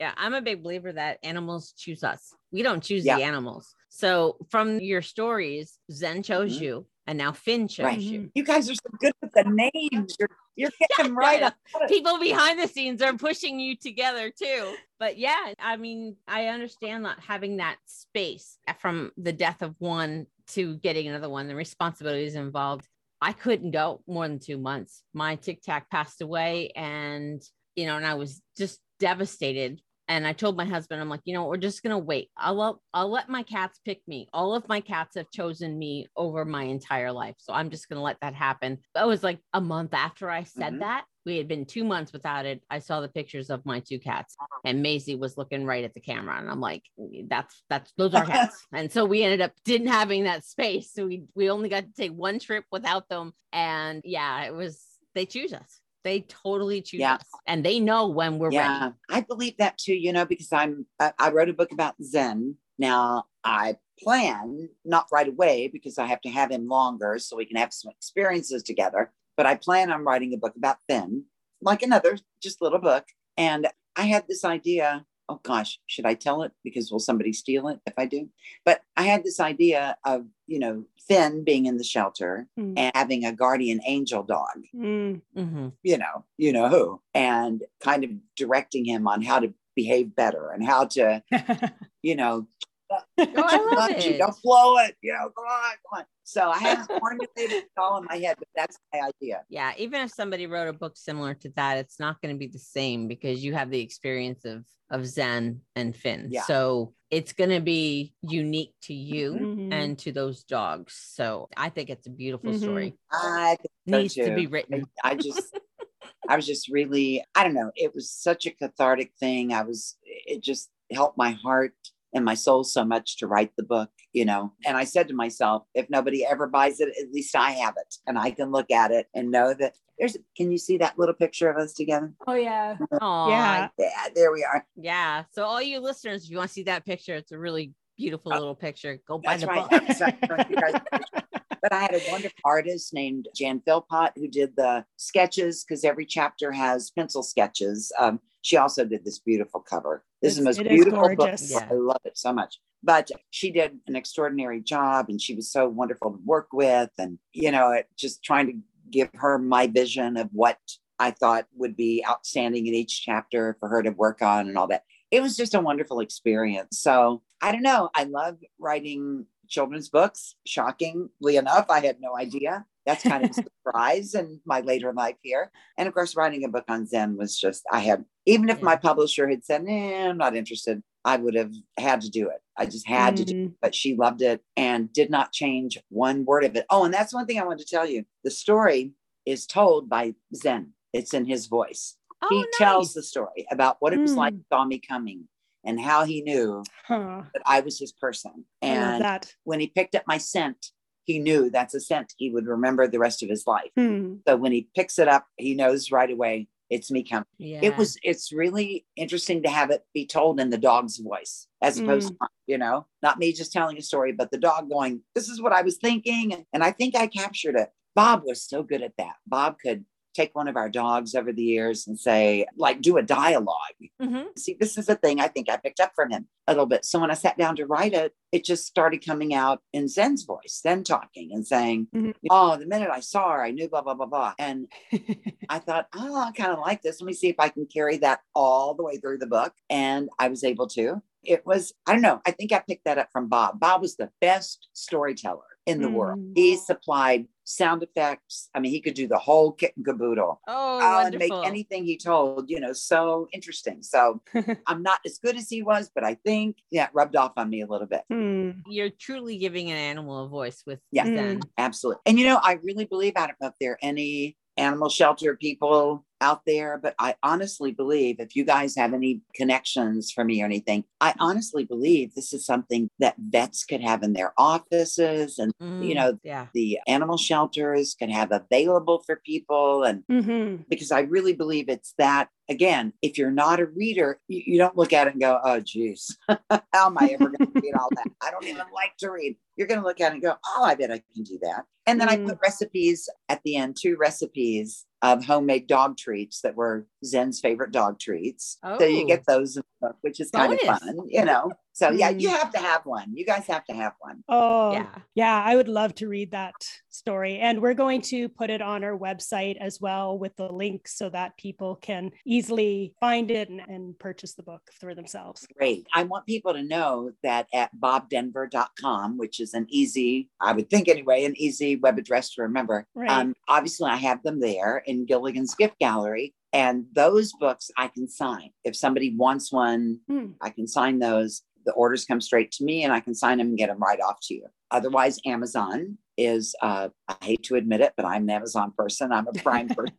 Yeah, I'm a big believer that animals choose us. We don't choose Yeah. the animals. So from your stories, Zen chose Mhm. you, and now Finn chose Right. you. You guys are so good with the names. You're you're getting them right Yeah. up. People behind the scenes are pushing you together too. But yeah, I mean, I understand not having that space from the death of one to getting another one, the responsibilities involved. I couldn't go more than two months. My tic tac passed away, and you know, and I was just devastated. And I told my husband, I'm like, you know, we're just gonna wait. I'll let, I'll let my cats pick me. All of my cats have chosen me over my entire life, so I'm just gonna let that happen. That was like a month after I said Mhm. that. We had been two months without it. I saw the pictures of my two cats, uh-huh. and Maisie was looking right at the camera, and I'm like, mm, that's that's those are cats. and so we ended up didn't having that space, so we we only got to take one trip without them, and yeah, it was they choose us. They totally choose Yeah. us, and they know when we're yeah, ready. I believe that too. You know, because I'm I, I wrote a book about Zen. Now I plan not right away because I have to have him longer so we can have some experiences together. But I plan on writing a book about Finn, like another just little book. And I had this idea. Oh gosh, should I tell it? Because will somebody steal it if I do? But I had this idea of, you know, Finn being in the shelter Mm. and having a guardian angel dog Mm. Mhm. you know, you know who, and kind of directing him on how to behave better and how to, you know, Oh, I love it. don't blow it, you know, come on, come on. So I haven't formulated it all in my head, but that's my idea. Yeah, even if somebody wrote a book similar to that, it's not going to be the same because you have the experience of of Zen and Finn. Yeah. So it's going to be unique to you Mhm. and to those dogs. So I think it's a beautiful Mhm. story. I think so Needs to be written. I, I just, I was just really, I don't know, it was such a cathartic thing. I was, it just helped my heart and my soul so much to write the book, you know. And I said to myself, if nobody ever buys it, at least I have it and I can look at it and know that there's, can you see that little picture of us together? oh yeah. Aw, Yeah. Yeah, there we are. Yeah. So all you listeners, if you want to see that picture, it's a really beautiful little picture. Go buy the right. book. That's right. You guys- but I had a wonderful artist named Jan Philpot who did the sketches because every chapter has pencil sketches. Um, she also did this beautiful cover. This is the most beautiful book. Yeah. I love it so much. But she did an extraordinary job and she was so wonderful to work with. And, you know, just trying to give her my vision of what I thought would be outstanding in each chapter for her to work on and all that. It was just a wonderful experience. So I don't know. I love writing children's books. Shockingly enough, I had no idea. That's kind of a surprise in my later life here. And of course, writing a book on Zen was just, I had, even if Yeah. my publisher had said, eh, I'm not interested, I would have had to do it. I just had to do it. Mm. But she loved it and did not change one word of it. Oh, and that's one thing I wanted to tell you. The story is told by Zen. It's in his voice. Oh, he tells the story about what it was like Mm. saw me coming and how he knew Huh. that I was his person. And that. when he picked up my scent, he knew that's a scent he would remember the rest of his life. Hmm. So when he picks it up, he knows right away it's me coming. Yeah. It was it's really interesting to have it be told in the dog's voice as opposed to you know, not me just telling a story, but the dog going, This is what I was thinking. And I think I captured it. Bob was so good at that. Bob could take one of our dogs over the years and say, like, do a dialogue Mhm. see this is a thing i think i picked up from him a little bit so when i sat down to write it it just started coming out in Zen's voice, Zen talking and saying, Mhm. Oh, the minute I saw her, I knew blah, blah, blah, blah. And I thought, oh, I kind of like this. Let me see if I can carry that all the way through the book. And I was able to. It was, I don't know, I think I picked that up from Bob. Bob was the best storyteller in the world. Mm. He supplied sound effects. I mean, he could do the whole kit and caboodle. Oh, Oh, and make anything he told, you know, so interesting. So I'm not as good as he was, but I think, yeah, it rubbed off on me a little bit. Hmm. You're truly giving an animal a voice with Yeah. Zen. Absolutely. And you know, I really believe I don't if there are any animal shelter people out there, but I honestly believe if you guys have any connections for me or anything, I honestly believe this is something that vets could have in their offices and you Mm, know, yeah. the animal shelters can have available for people and Mhm. because I really believe it's that. Again, if you're not a reader, you, you don't look at it and go, oh, geez, how am I ever going to read all that? I don't even like to read. You're going to look at it and go, oh, I bet I can do that. And then I Mm. put recipes at the end, two recipes of homemade dog treats that were Zen's favorite dog treats. So you Oh. get those, in the book, which is kind of fun, you know? So yeah, Mm. you have to have one. You guys have to have one. Oh, Yeah. yeah. I would love to read that story. And we're going to put it on our website as well with the link so that people can easily find it and, and purchase the book for themselves. Great. I want people to know that at bobdenver.com, which is an easy, I would think anyway, an easy web address to remember. Right. Um, obviously, I have them there in Gilligan's Gift Gallery. And those books I can sign. If somebody wants one, Hmm. I can sign those. The orders come straight to me and I can sign them and get them right off to you. Otherwise, Amazon is, uh, I hate to admit it, but I'm an Amazon person. I'm a Prime person.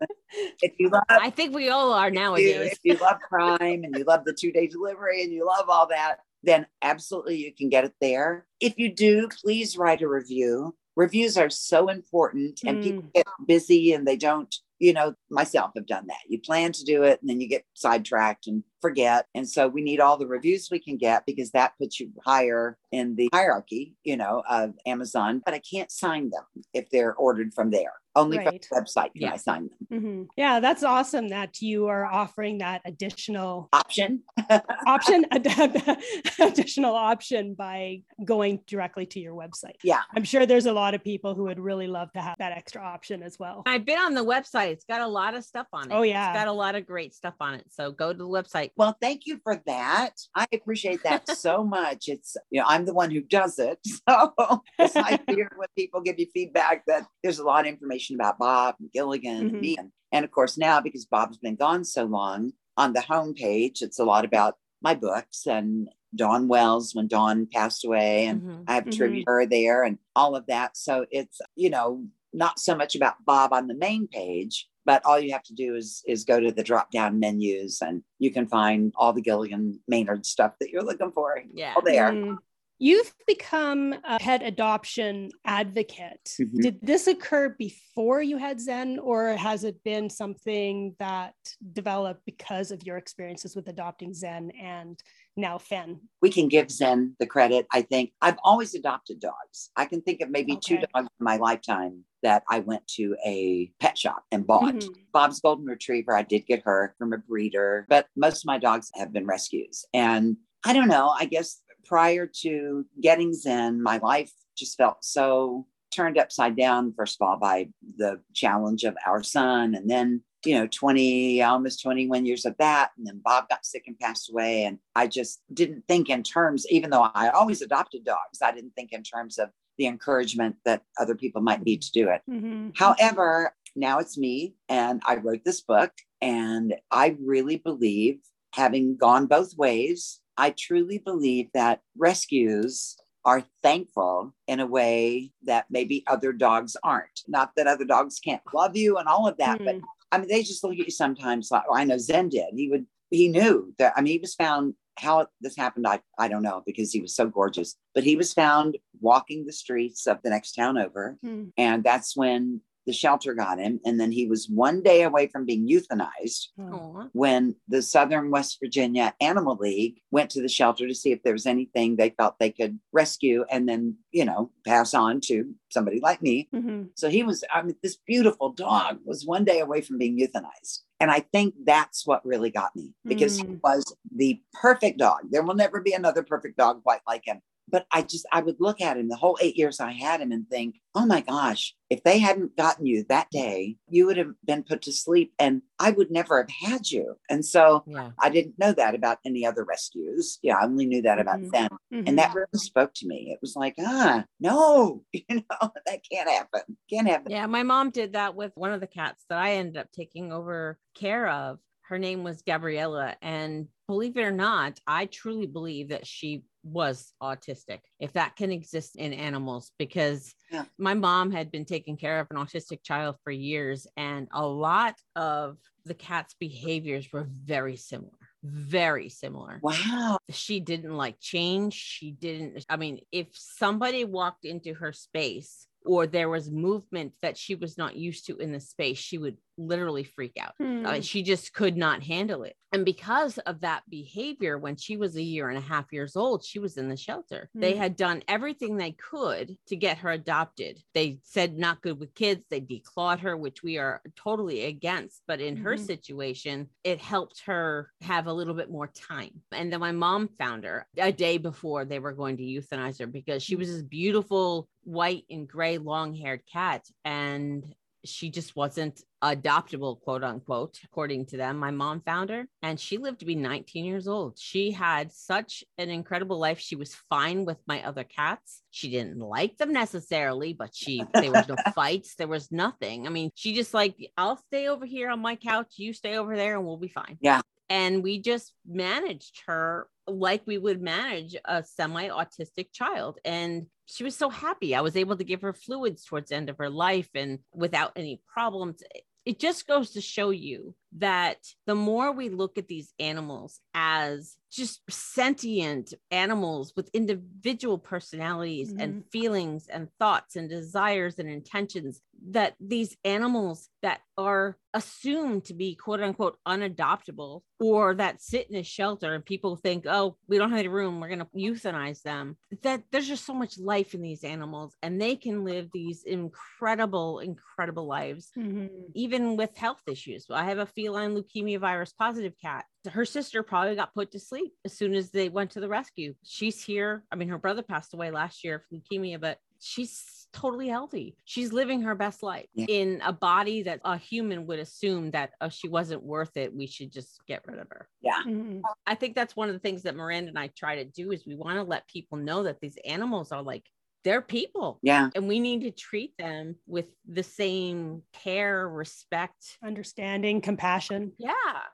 if you love I think we all are if you, if you love Prime and you love the two day delivery and you love all that, then absolutely you can get it there. If you do, please write a review. Reviews are so important and people Mm. get busy and they don't, you know, myself have done that. You plan to do it and then you get sidetracked and forget. And so we need all the reviews we can get because that puts you higher in the hierarchy, you know, of Amazon. But I can't sign them if they're ordered from there. Only Right. from the website can Yeah. I sign them. Mhm. Yeah, that's awesome that you are offering that additional Option. option, ad- additional option by going directly to your website. Yeah. I'm sure there's a lot of people who would really love to have that extra option as well. I've been on the website. It's got a lot of stuff on it. Oh, yeah. It's got a lot of great stuff on it. So go to the website. Well, thank you for that. I appreciate that so much. It's, you know, I'm the one who does it. So it's to hear when people give you feedback that there's a lot of information about Bob and Gilligan and Mhm. me. And, and of course, now because Bob's been gone so long, on the homepage, it's a lot about my books and Dawn Wells when Dawn passed away. And Mhm. I have Mhm. tribute to her there and all of that. So it's, you know, not so much about Bob on the main page, but all you have to do is is go to the drop down menus and you can find all the Gilligan Maynard stuff that you're looking for. Yeah. All there. Mm. You've become a pet adoption advocate. Mhm. Did this occur before you had Zen, or has it been something that developed because of your experiences with adopting Zen and now Finn? We can give Zen the credit. I think I've always adopted dogs. I can think of maybe two dogs in my lifetime that I went to a pet shop and bought. Mhm. Bob's golden retriever, I did get her from a breeder, but most of my dogs have been rescues. And I don't know, I guess prior to getting Zen, my life just felt so turned upside down, first of all, by the challenge of our son. And then, you know, 20, almost 21 years of that. And then Bob got sick and passed away. And I just didn't think in terms, even though I always adopted dogs, I didn't think in terms of the encouragement that other people might need to do it. Mhm. However, now it's me and I wrote this book and I really believe having gone both ways, I truly believe that rescues are thankful in a way that maybe other dogs aren't. Not that other dogs can't love you and all of that, but Mhm. I mean, they just look at you sometimes like, oh, I know Zen did. He would, he knew that, I mean, he was found, how this happened, I, I don't know because he was so gorgeous, but he was found walking the streets of the next town over. Mhm. And that's when the shelter got him. And then he was one day away from being euthanized Oh. Aw. when the Southern West Virginia Animal League went to the shelter to see if there was anything they felt they could rescue and then, you know, pass on to somebody like me. Mhm. So he was, I mean, this beautiful dog was one day away from being euthanized. And I think that's what really got me because he Mm. was the perfect dog. There will never be another perfect dog quite like him. But I just, I would look at him the whole eight years I had him and think, oh my gosh, if they hadn't gotten you that day, you would have been put to sleep and I would never have had you. And so Yeah. I didn't know that about any other rescues. Yeah, I only knew that about Mhm. them. And that really spoke to me. It was like, ah, no, you know, that can't happen. Can't happen. Yeah, my mom did that with one of the cats that I ended up taking over care of. Her name was Gabriella. And believe it or not, I truly believe that she was autistic, if that can exist in animals, because Yeah. my mom had been taking care of an autistic child for years. And a lot of the cat's behaviors were very similar, very similar Wow. she didn't like change. She didn't, I mean, if somebody walked into her space or there was movement that she was not used to in the space, she would literally freak out. Hmm. Uh, she just could not handle it. And because of that behavior, when she was a year and a half years old, she was in the shelter. They Hmm. had done everything they could to get her adopted. They said not good with kids. They declawed her, which we are totally against. But in her Mhm. situation, it helped her have a little bit more time. And then my mom found her a day before they were going to euthanize her because she was this beautiful white and gray long haired cat. And she just wasn't adoptable, quote unquote, according to them. My mom found her and she lived to be 19 years old. She had such an incredible life. She was fine with my other cats. She didn't like them necessarily, but she, there was no fights. There was nothing. I mean, she just like, I'll stay over here on my couch. You stay over there and we'll be fine. Yeah. And we just managed her like we would manage a semi autistic child. And she was so happy. I was able to give her fluids towards the end of her life and without any problems. It just goes to show you that the more we look at these animals as just sentient animals with individual personalities and feelings and thoughts and desires and intentions, that these animals that are assumed to be quote unquote unadoptable or that sit in a shelter and people think, oh, we don't have any room, we're going to euthanize them, that there's just so much life in these animals and they can live these incredible, incredible lives Mhm. even with health issues. I have a feline leukemia virus positive cat. Her sister probably got put to sleep as soon as they went to the rescue. She's here. I mean, her brother passed away last year from leukemia, but she's totally healthy. She's living her best life Yeah. in a body that a human would assume that oh, she wasn't worth it. We should just get rid of her. Mhm. I think that's one of the things that Miranda and I try to do is we want to let people know that these animals are like they're people Yeah. and we need to treat them with the same care, respect. Understanding, compassion. Yeah.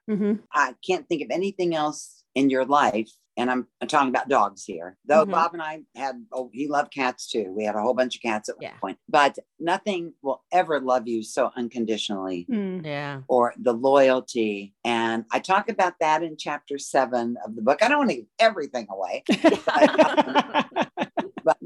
Mhm. I can't think of anything else in your life. And I'm, I'm talking about dogs here. Though Mhm. Bob and I had, oh, he loved cats too. We had a whole bunch of cats at Yeah. one point, but nothing will ever love you so unconditionally Mm. Yeah. or the loyalty. And I talk about that in chapter seven of the book. I don't want to give everything away, but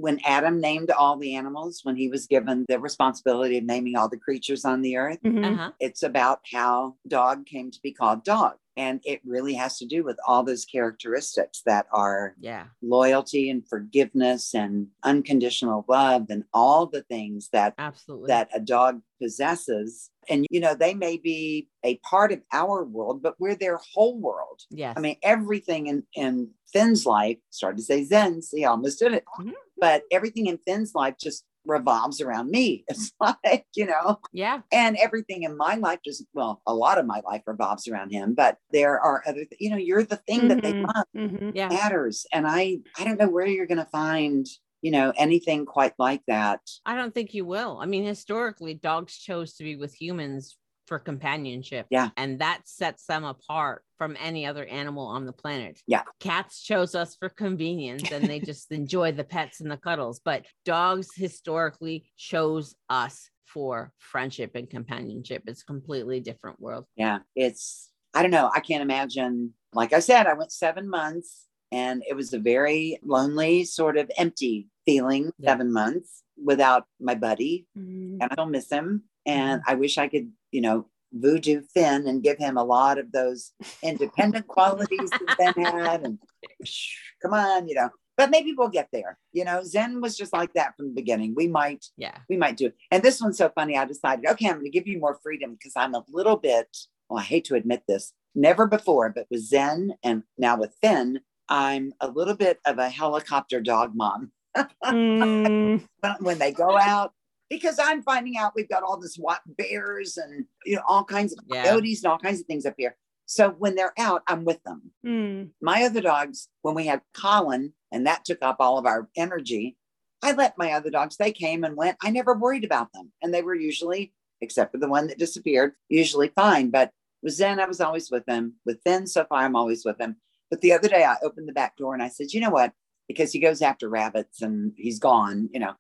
when Adam named all the animals, when he was given the responsibility of naming all the creatures on the earth, Mhm. Uh-huh. it's about how dog came to be called dog. And it really has to do with all those characteristics that are Yeah. loyalty and forgiveness and unconditional love and all the things that Absolutely. that a dog possesses. And you know, they may be a part of our world, but we're their whole world. yes. I mean, everything in, in Finn's life, started to say Zen, see, I almost did it. Mhm. But everything in Finn's life just revolves around me. It's like, you know, yeah. and everything in my life just well a lot of my life revolves around him but there are other th- you know you're the thing that they love Mhm. Yeah. matters and i i don't know where you're going to find you know anything quite like that I don't think you will. I mean, historically, dogs chose to be with humans for companionship. Yeah. And that sets them apart from any other animal on the planet. Yeah. Cats chose us for convenience and they just enjoy the pets and the cuddles. But dogs historically chose us for friendship and companionship. It's a completely different world. yeah it's i don't know i can't imagine like i said i went seven months and it was a very lonely sort of empty feeling Yeah. seven months without my buddy Mhm. and I don't miss him. And I wish I could, you know, voodoo Finn and give him a lot of those independent qualities that Finn had. And come on, you know. But maybe we'll get there. You know, Zen was just like that from the beginning. We might, Yeah. we might do it. And this one's so funny. I decided, okay, I'm going to give you more freedom because I'm a little bit. Well, I hate to admit this. Never before, but with Zen and now with Finn, I'm a little bit of a helicopter dog mom. Mm, when they go out, because I'm finding out we've got all this white bears and you know all kinds of Yeah. coyotes and all kinds of things up here. So when they're out, I'm with them. mm, My other dogs, when we had Colin, and that took up all of our energy, I let my other dogs, they came and went. I never worried about them. And they were usually, except for the one that disappeared, usually fine. But with Zen, I was always with them. With Finn, so far, I'm always with them. But the other day, I opened the back door and I said, you know what? Because he goes after rabbits and he's gone, you know.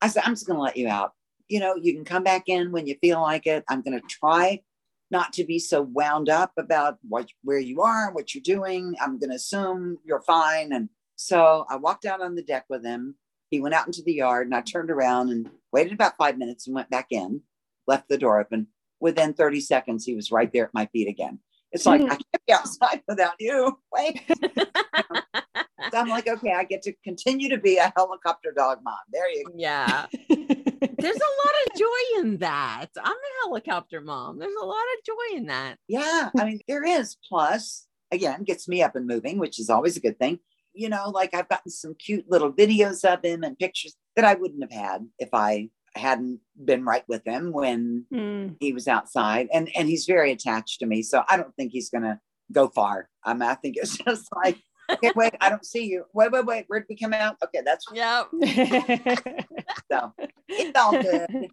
I said, I'm just going to let you out. You know, you can come back in when you feel like it. I'm going to try not to be so wound up about what where you are, what you're doing. I'm going to assume you're fine. And so I walked out on the deck with him. He went out into the yard and I turned around and waited about five minutes and went back in, left the door open. Within 30 seconds, he was right there at my feet again. It's like, hmm. I can't be outside without you. Wait. So I'm like, okay, I get to continue to be a helicopter dog mom. There you go. yeah. There's a lot of joy in that. I'm a helicopter mom. There's a lot of joy in that. Yeah, I mean, there is. Plus, again, gets me up and moving, which is always a good thing. You know, like I've gotten some cute little videos of him and pictures that I wouldn't have had if I hadn't been right with him when mm. he was outside. And and he's very attached to me. So I don't think he's gonna go far. I mean, I think it's just like, okay, wait, I don't see you. Wait, wait, wait. Where'd we come out? Okay, that's Yep. so it's all good.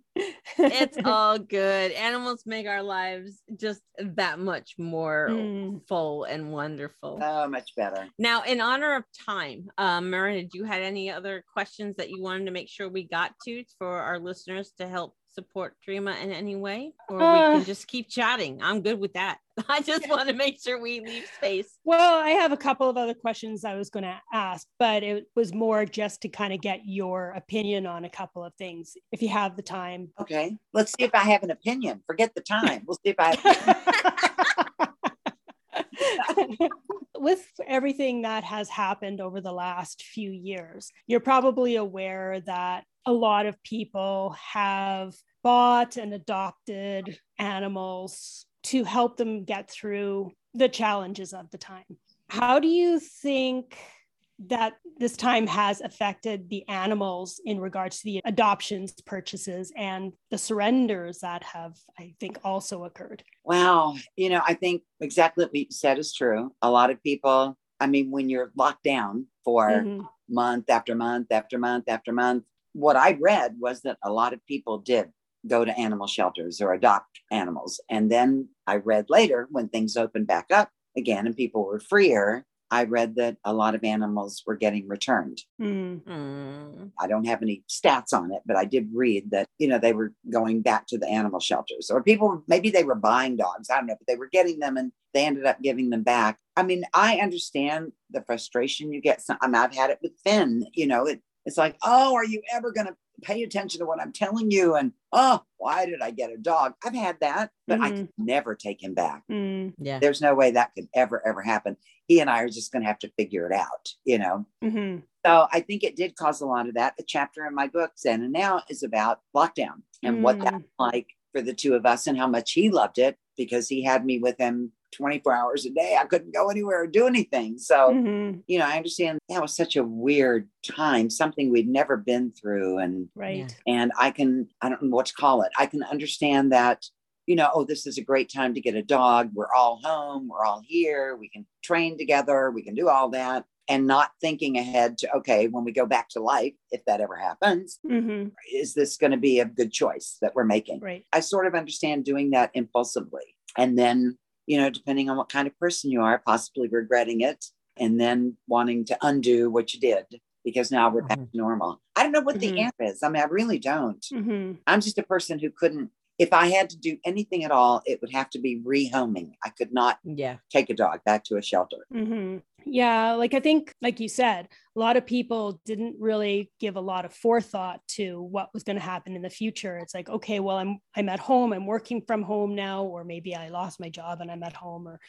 It's all good. Animals make our lives just that much more Mm. full and wonderful. So much better. Now, in honor of time, um, Miranda, did you had any other questions that you wanted to make sure we got to for our listeners to help support Dreama in any way, or we Uh, can just keep chatting? I'm good with that. I just want to make sure we leave space. Well, I have a couple of other questions I was going to ask, but it was more just to kind of get your opinion on a couple of things if you have the time. Okay. Let's see if I have an opinion. Forget the time. We'll see if I have With everything that has happened over the last few years, you're probably aware that a lot of people have bought and adopted animals to help them get through the challenges of the time. How do you think that this time has affected the animals in regards to the adoptions, purchases, and the surrenders that have, I think, also occurred? Wow. You know, I think exactly what you said is true. A lot of people, I mean, when you're locked down for Mhm. month after month after month after month, what I read was that a lot of people did go to animal shelters or adopt animals. And then I read later when things opened back up again and people were freer, I read that a lot of animals were getting returned. Mm. Mm, I don't have any stats on it, but I did read that, you know, they were going back to the animal shelters or people, maybe they were buying dogs. I don't know, but they were getting them and they ended up giving them back. I mean, I understand the frustration you get. Some, I mean, I've had it with Finn, you know, it, it's like, oh, are you ever going to pay attention to what I'm telling you? And oh, why did I get a dog? I've had that, but I Mhm. could never take him back. Mm. yeah. There's no way that could ever, ever happen. He and I are just going to have to figure it out, you know? Mhm. So I think it did cause a lot of that. A chapter in my book, Zen and Now, is about lockdown and what that's like for the two of us and how much he loved it because he had me with him 24 hours a day. I couldn't go anywhere or do anything. So, Mhm. you know, I understand that was such a weird time, something we'd never been through. And Right. and I can, I don't know what to call it. I can understand that, you know, oh, this is a great time to get a dog. We're all home, we're all here, we can train together, we can do all that. And not thinking ahead to, okay, when we go back to life, if that ever happens, Mhm. is this going to be a good choice that we're making? Right. I sort of understand doing that impulsively. And then, you know, depending on what kind of person you are, possibly regretting it and then wanting to undo what you did because now we're back to normal. I don't know what Mhm. the answer is. I mean, I really don't. Mhm. I'm just a person who couldn't, if I had to do anything at all, it would have to be rehoming. I could not Yeah. take a dog back to a shelter. Yeah, like I think, like you said, a lot of people didn't really give a lot of forethought to what was going to happen in the future. It's like, okay, well, I'm I'm at home, I'm working from home now, or maybe I lost my job and I'm at home, or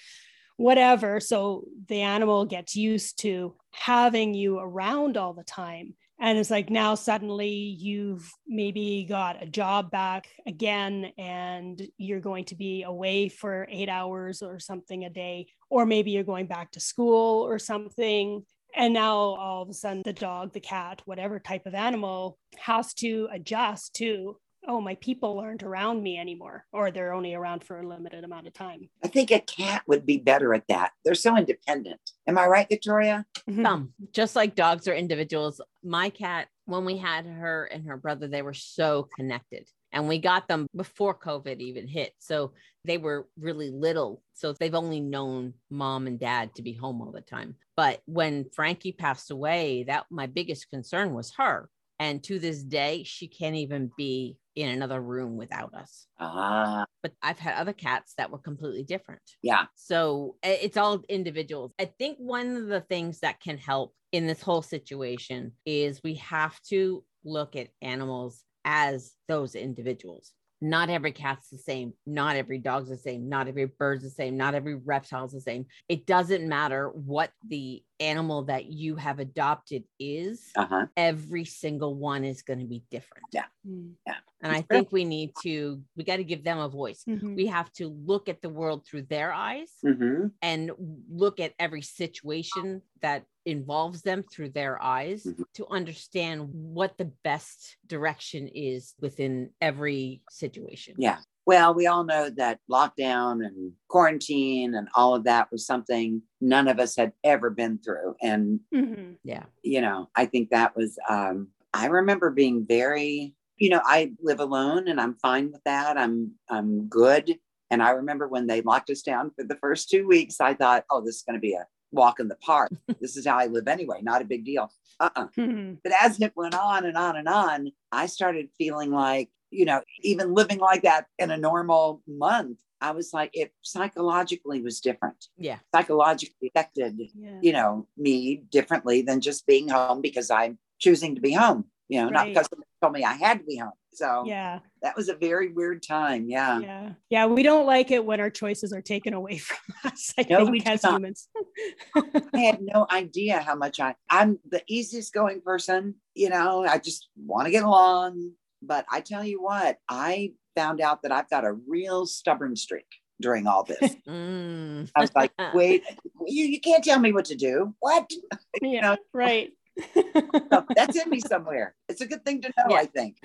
whatever. So the animal gets used to having you around all the time. And it's like now suddenly you've maybe got a job back again and you're going to be away for eight hours or something a day or maybe you're going back to school or something. And now all of a sudden the dog the cat whatever type of animal has to adjust to oh, my people aren't around me anymore, or they're only around for a limited amount of time. I think a cat would be better at that. They're so independent. Am I right, Victoria? Mm-hmm. Some, just like dogs are individuals. My cat, when we had her and her brother, they were so connected. And we got them before COVID even hit. So they were really little. So they've only known mom and dad to be home all the time. But when Frankie passed away, that my biggest concern was her. And to this day, she can't even be in another room without us. Ah. But I've had other cats that were completely different. Yeah. So it's all individuals. I think one of the things that can help in this whole situation is we have to look at animals as those individuals not every cat's the same. Not every dog's the same. Not every bird's the same. Not every reptile's the same. It doesn't matter what the animal that you have adopted is uh-huh. every single one is going to be different. Yeah. Mm. yeah. And i think we need to we got to give them a voice. Mm-hmm. we have to look at the world through their eyes mm-hmm. and look at every situation that involves them through their eyes mm-hmm. to understand what the best direction is within every situation. Yeah. Well, we all know that lockdown and quarantine and all of that was something none of us had ever been through. And, mm-hmm. yeah, you know, I think that was, um, I remember being very, you know, I live alone and I'm fine with that. I'm, I'm good. And I remember when they locked us down for the first two weeks, I thought, oh, this is going to be a walk in the park. this is how I live anyway, not a big deal. Uh-uh. Mm-hmm. But as it went on and on and on, I started feeling like, you know, even living like that in a normal month, I was like, it psychologically was different. Yeah. Psychologically affected, yeah. you know, me differently than just being home because I'm choosing to be home, you know, right. not because someone told me I had to be home. So yeah, that was a very weird time. Yeah. Yeah. Yeah. We don't like it when our choices are taken away from us. I no, think as humans. I had no idea how much I I'm the easiest going person, you know, I just want to get along. But I tell you what, I found out that I've got a real stubborn streak during all this. mm. I was like, wait, you, you can't tell me what to do. What? Yeah, you know? right so that's in me somewhere. It's a good thing to know, yeah. I think.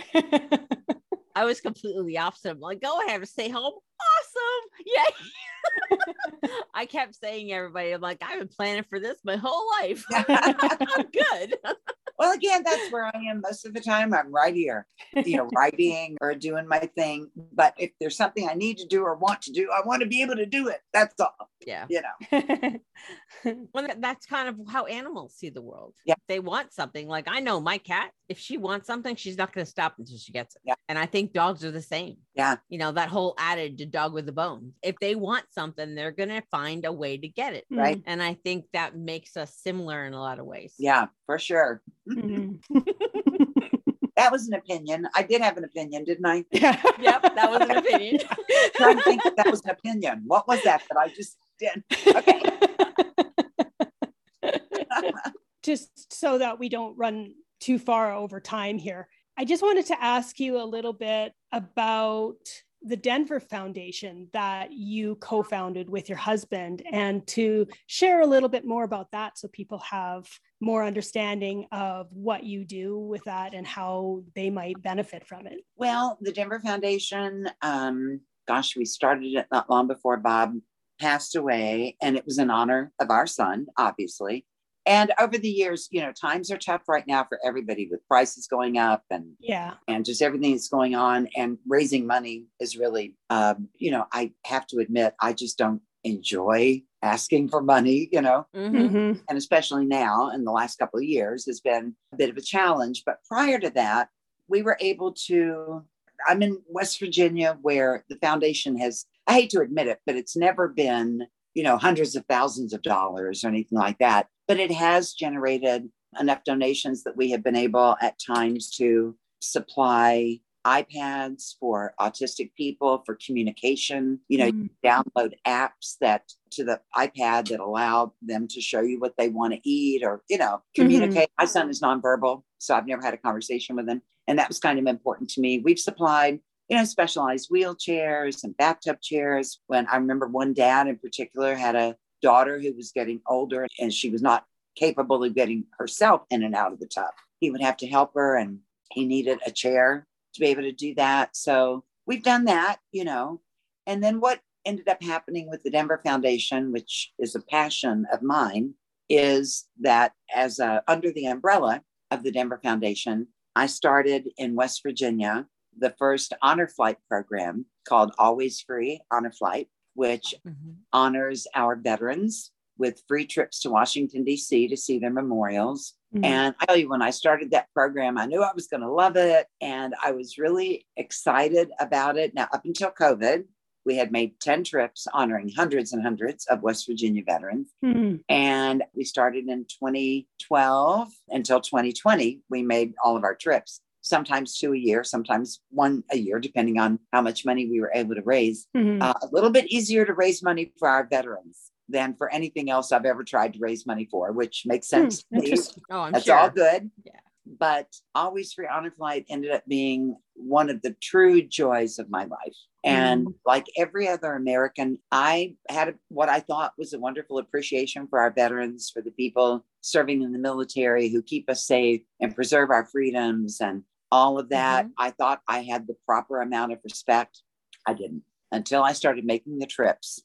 I was completely the opposite. I'm like, go ahead and stay home. Awesome. Yay. I kept saying everybody, I'm like, I've been planning for this my whole life. I'm good. well, again, that's where I am most of the time. I'm right here, you know, writing or doing my thing. But if there's something I need to do or want to do, I want to be able to do it. That's all. Yeah. You know. well, that's kind of how animals see the world. Yeah. They want something. Like I know my cat, if she wants something, she's not going to stop until she gets it. Yeah. And I think dogs are the same. Yeah. You know, that whole adage, a dog with a bone. If they want something, they're going to find a way to get it. Right. And I think that makes us similar in a lot of ways. Yeah, for sure. Mm-hmm. that was an opinion. I did have an opinion, didn't I? yep, that was an opinion. trying to think if that was an opinion. What was that that I just did? Okay. just so that we don't run too far over time here. I just wanted to ask you a little bit about the Denver Foundation that you co founded with your husband and to share a little bit more about that so people have more understanding of what you do with that and how they might benefit from it. Well, the Denver Foundation, um, gosh, we started it not long before Bob passed away, and it was in honor of our son, obviously and over the years you know times are tough right now for everybody with prices going up and yeah and just everything that's going on and raising money is really um, you know i have to admit i just don't enjoy asking for money you know mm-hmm. mm-hmm. and especially now in the last couple of years has been a bit of a challenge but prior to that we were able to i'm in west virginia where the foundation has i hate to admit it but it's never been you know hundreds of thousands of dollars or anything like that but it has generated enough donations that we have been able at times to supply iPads for autistic people for communication. You know, Mm. you download apps that to the iPad that allow them to show you what they want to eat or, you know, communicate. My son is nonverbal, so I've never had a conversation with him. And that was kind of important to me. We've supplied, you know, specialized wheelchairs and bathtub chairs. When I remember one dad in particular had a daughter who was getting older and she was not capable of getting herself in and out of the tub. He would have to help her and he needed a chair to be able to do that. So we've done that, you know. And then what ended up happening with the Denver Foundation, which is a passion of mine, is that as a, under the umbrella of the Denver Foundation, I started in West Virginia the first honor flight program called Always Free Honor Flight, which Mhm. honors our veterans with free trips to Washington, D.C. to see their memorials. Mhm. And I tell you, when I started that program, I knew I was going to love it. And I was really excited about it. Now, up until COVID, we had made 10 trips honoring hundreds and hundreds of West Virginia veterans. Mhm. And we started in 2012 until 2020. We made all of our trips, sometimes two a year, sometimes one a year, depending on how much money we were able to raise. Mhm. Uh, a little bit easier to raise money for our veterans than for anything else I've ever tried to raise money for, which makes sense. to me. Oh, I'm That's sure. all good. Yeah. But Always Free Honor Flight ended up being one of the true joys of my life. And like every other American, I had what I thought was a wonderful appreciation for our veterans, for the people serving in the military who keep us safe and preserve our freedoms and all of that. I thought I had the proper amount of respect. I didn't until I started making the trips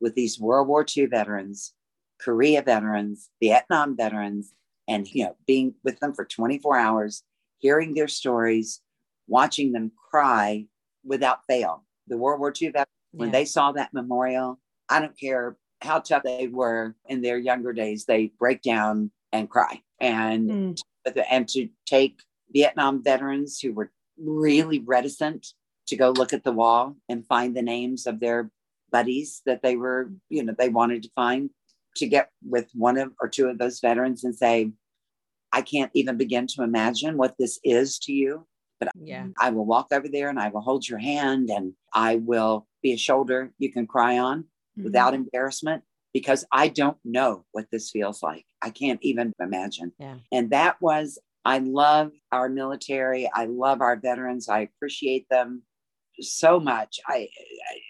with these World War II veterans, Korea veterans, Vietnam veterans, and you know, being with them for 24 hours, hearing their stories, watching them cry without fail. The World War II veterans, when they saw that memorial, I don't care how tough they were in their younger days, they break down and cry. And Mm. and to take Vietnam veterans who were really reticent to go look at the wall and find the names of their buddies that they were, you know, they wanted to find to get with one of or two of those veterans and say, I can't even begin to imagine what this is to you, but Yeah. I will walk over there and I will hold your hand and I will be a shoulder you can cry on Mm-hmm. without embarrassment because I don't know what this feels like. I can't even imagine. Yeah. And that was, I love our military. I love our veterans. I appreciate them so much. I,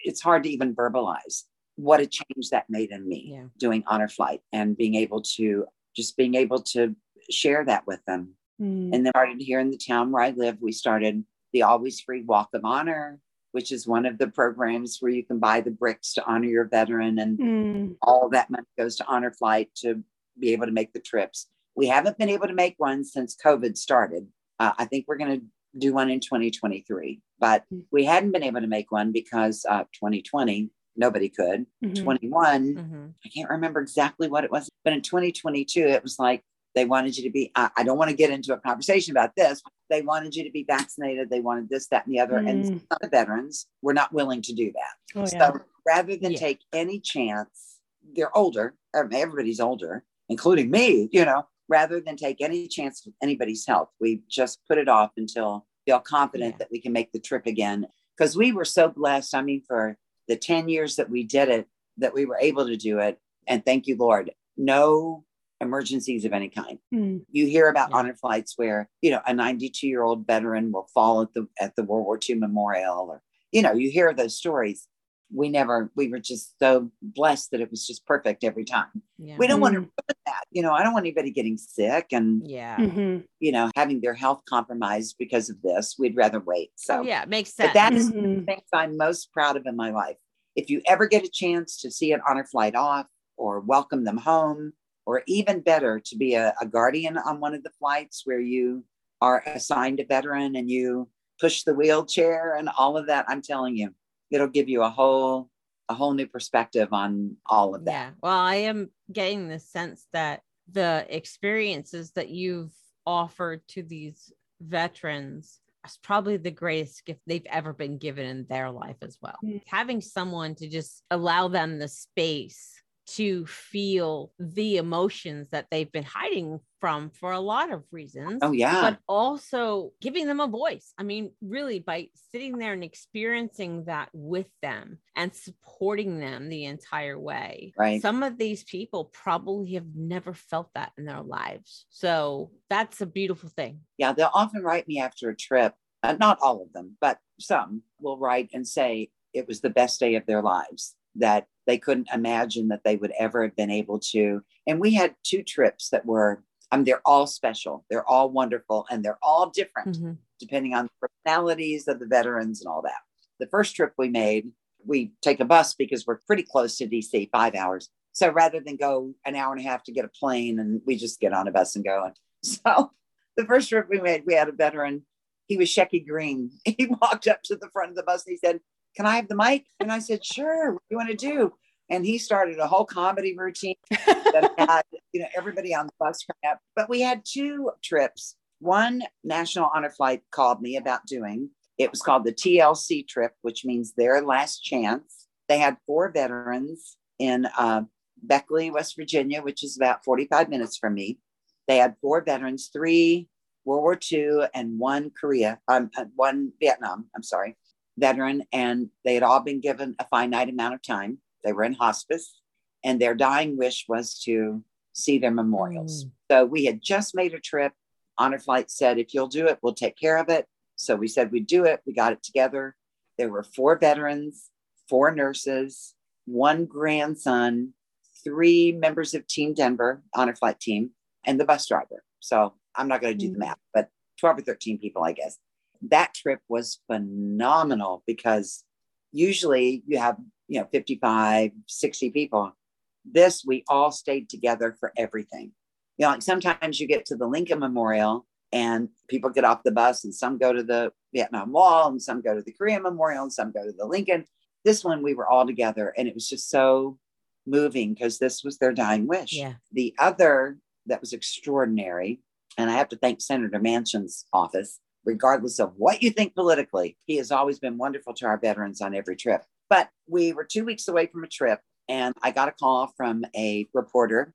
it's hard to even verbalize what a change that made in me Yeah. doing honor flight and being able to just being able to share that with them. Mm. And then started here in the town where I live, we started the Always Free Walk of Honor, which is one of the programs where you can buy the bricks to honor your veteran, and Mm. all that money goes to Honor Flight to be able to make the trips. We haven't been able to make one since COVID started. Uh, I think we're going to do one in 2023, but Mm. we hadn't been able to make one because uh, 2020 nobody could. Mhm. 21 Mhm. I can't remember exactly what it was, but in 2022, it was like they wanted you to be. I, I don't want to get into a conversation about this. They wanted you to be vaccinated. They wanted this, that, and the other. And Mm. some of the veterans were not willing to do that. Oh, yeah. Rather than Yeah. take any chance, they're older. Everybody's older, including me. You know, rather than take any chance with anybody's health, we just put it off until feel confident Yeah. that we can make the trip again. Because we were so blessed. I mean, for the 10 years that we did it, that we were able to do it. And thank you, Lord. No emergencies of any kind. Mm. You hear about Yeah. honor flights where, you know, a 92 year old veteran will fall at the at the World War II memorial or, you know, you hear those stories. We never, we were just so blessed that it was just perfect every time. Yeah. We don't want to Mm. ruin that. You know, I don't want anybody getting sick and, yeah. Mhm. you know, having their health compromised because of this. We'd rather wait. So Oh, yeah. It makes sense. but that is Mhm. things I'm most proud of in my life. If you ever get a chance to see an honor flight off or welcome them home, or even better, to be a, a guardian on one of the flights where you are assigned a veteran and you push the wheelchair and all of that, I'm telling you, it'll give you a whole a whole new perspective on all of that. Yeah. Well, I am getting the sense that the experiences that you've offered to these veterans is probably the greatest gift they've ever been given in their life as well. Mm. Having someone to just allow them the space to feel the emotions that they've been hiding from for a lot of reasons. Oh, yeah. But also giving them a voice. I mean, really, by sitting there and experiencing that with them and supporting them the entire way. Right. Some of these people probably have never felt that in their lives. So that's a beautiful thing. Yeah. They'll often write me after a trip. Uh, not all of them, but some will write and say it was the best day of their lives that they couldn't imagine that they would ever have been able to. And we had two trips that were, I mean, they're all special, they're all wonderful, and they're all different Mm-hmm. depending on the personalities of the veterans and all that. The first trip we made, we take a bus because we're pretty close to DC, five hours. So rather than go an hour and a half to get a plane, and we just get on a bus and go. And so the first trip we made, we had a veteran. He was Shecky Greene. He walked up to the front of the bus and he said, Can I have the mic? And I said, Sure. What do you want to do? And he started a whole comedy routine that had, you know, everybody on the bus come up. But we had two trips. One National Honor Flight called me about doing. It was called the TLC trip, which means their last chance. They had four veterans in uh, Beckley, West Virginia, which is about 45 minutes from me. They had four veterans, three World War II and one Korea, um, uh, one Vietnam, I'm sorry, veteran. And they had all been given a finite amount of time. They were in hospice, and their dying wish was to see their memorials. Mm. So we had just made a trip. Honor Flight said, if you'll do it, we'll take care of it. So we said we'd do it. We got it together. There were four veterans, four nurses, one grandson, three members of Team Denver, Honor Flight team, and the bus driver. So I'm not going to do the Mm. math, but 12 or 13 people, I guess. That trip was phenomenal because usually you have, you know, 55, 60 people. This, we all stayed together for everything. You know, like sometimes you get to the Lincoln Memorial and people get off the bus and some go to the Vietnam Wall and some go to the Korean Memorial and some go to the Lincoln. This one, we were all together and it was just so moving because this was their dying wish. Yeah. The other that was extraordinary, and I have to thank Senator Manchin's office, regardless of what you think politically, he has always been wonderful to our veterans on every trip. But we were two weeks away from a trip, and I got a call from a reporter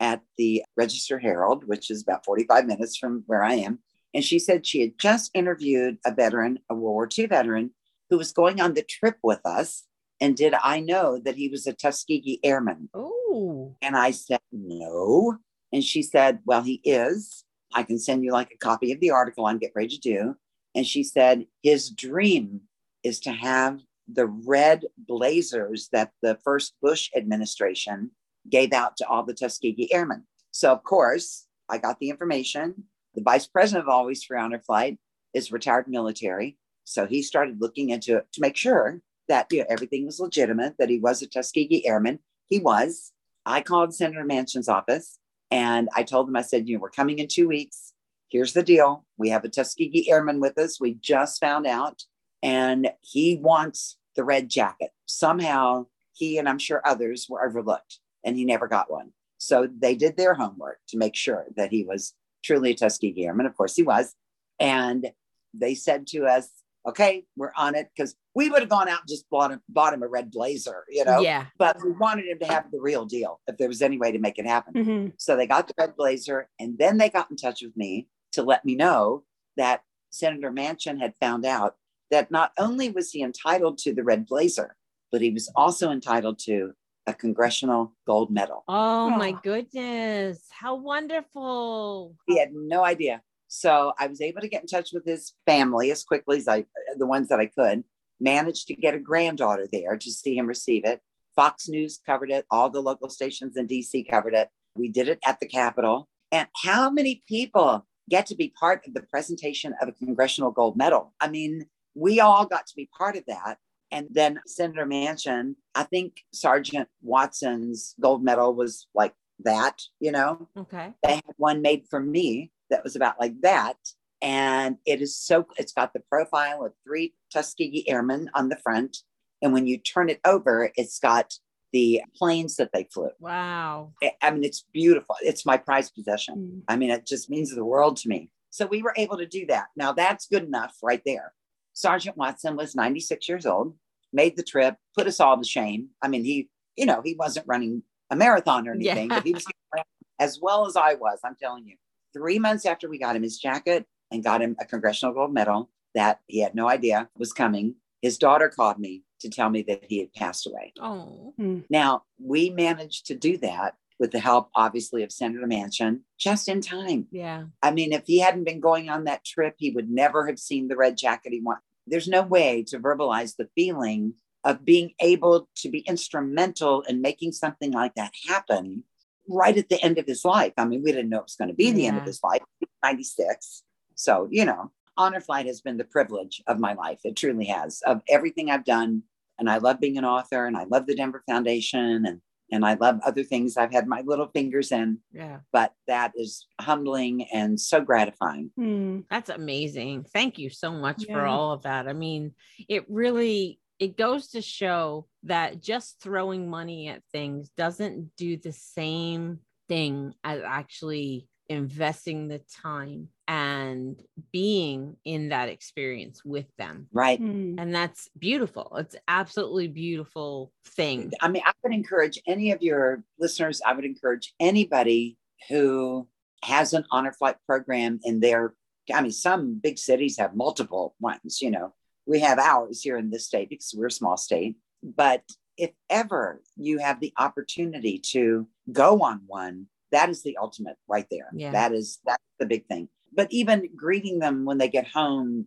at the Register Herald, which is about 45 minutes from where I am. And she said she had just interviewed a veteran, a World War II veteran, who was going on the trip with us. And did I know that he was a Tuskegee Airman? Oh. And I said, no. And she said, well, he is. I can send you like a copy of the article I'm getting ready to do. And she said, his dream is to have the red blazers that the first Bush administration gave out to all the Tuskegee Airmen. So, of course, I got the information. The vice president of Always Free Honor Flight is retired military. So he started looking into it to make sure that you know, everything was legitimate, that he was a Tuskegee Airman. He was. I called Senator Manchin's office and I told them, I said, you know, we're coming in two weeks. Here's the deal. We have a Tuskegee Airman with us. We just found out, and he wants the red jacket. Somehow he and I'm sure others were overlooked, and he never got one. So they did their homework to make sure that he was truly a Tuskegee Airman. Of course, he was. And they said to us, okay, we're on it because we would have gone out and just bought him, bought him a red blazer, you know, Yeah. but we wanted him to have the real deal if there was any way to make it happen. Mhm. So they got the red blazer and then they got in touch with me to let me know that Senator Manchin had found out that not only was he entitled to the red blazer, but he was also entitled to a congressional gold medal. Oh my Oh. goodness. How wonderful. He had no idea. So I was able to get in touch with his family as quickly as I, the ones that I could, managed to get a granddaughter there to see him receive it. Fox News covered it. All the local stations in DC covered it. We did it at the Capitol. And how many people get to be part of the presentation of a congressional gold medal? I mean, we all got to be part of that. And then Senator Manchin, I think Sergeant Watson's gold medal was like that, you know? Okay. they had one made for me that was about like that. And it is so, it's got the profile of three Tuskegee Airmen on the front. And when you turn it over, it's got the planes that they flew. Wow. I- mean, it's beautiful. It's my prized possession. Mm. I mean, it just means the world to me. So we were able to do that. Now that's good enough right there. Sergeant Watson was 96 years old, made the trip, put us all to shame. I mean, he, you know, he wasn't running a marathon or anything, Yeah. but he was as well as I was. I'm telling you. Three months after we got him his jacket and got him a Congressional Gold Medal that he had no idea was coming, his daughter called me to tell me that he had passed away. Oh, hmm. Now, we managed to do that with the help, obviously, of Senator Manchin just in time. yeah. I mean, if he hadn't been going on that trip, he would never have seen the red jacket he wanted. There's no way to verbalize the feeling of being able to be instrumental in making something like that happen right at the end of his life. I mean, we didn't know it was going to be the end of his life, 96. So, you know, Honor Flight has been the privilege of my life. It truly has, of everything I've done. And I love being an author and I love the Denver Foundation and and I love other things I've had my little fingers in, Yeah. but that is humbling and so gratifying. Hmm. That's amazing. Thank you so much for all of that. I mean, it really it goes to show that just throwing money at things doesn't do the same thing as actually investing the time and being in that experience with them. Right. Hmm. And that's beautiful. It's absolutely beautiful thing. I mean, I would encourage any of your listeners, I would encourage anybody who has an honor flight program in their, I mean, some big cities have multiple ones, you know. We have ours here in this state because we're a small state. But if ever you have the opportunity to go on one, that is the ultimate right there. Yeah. That is that's the big thing. But even greeting them when they get home,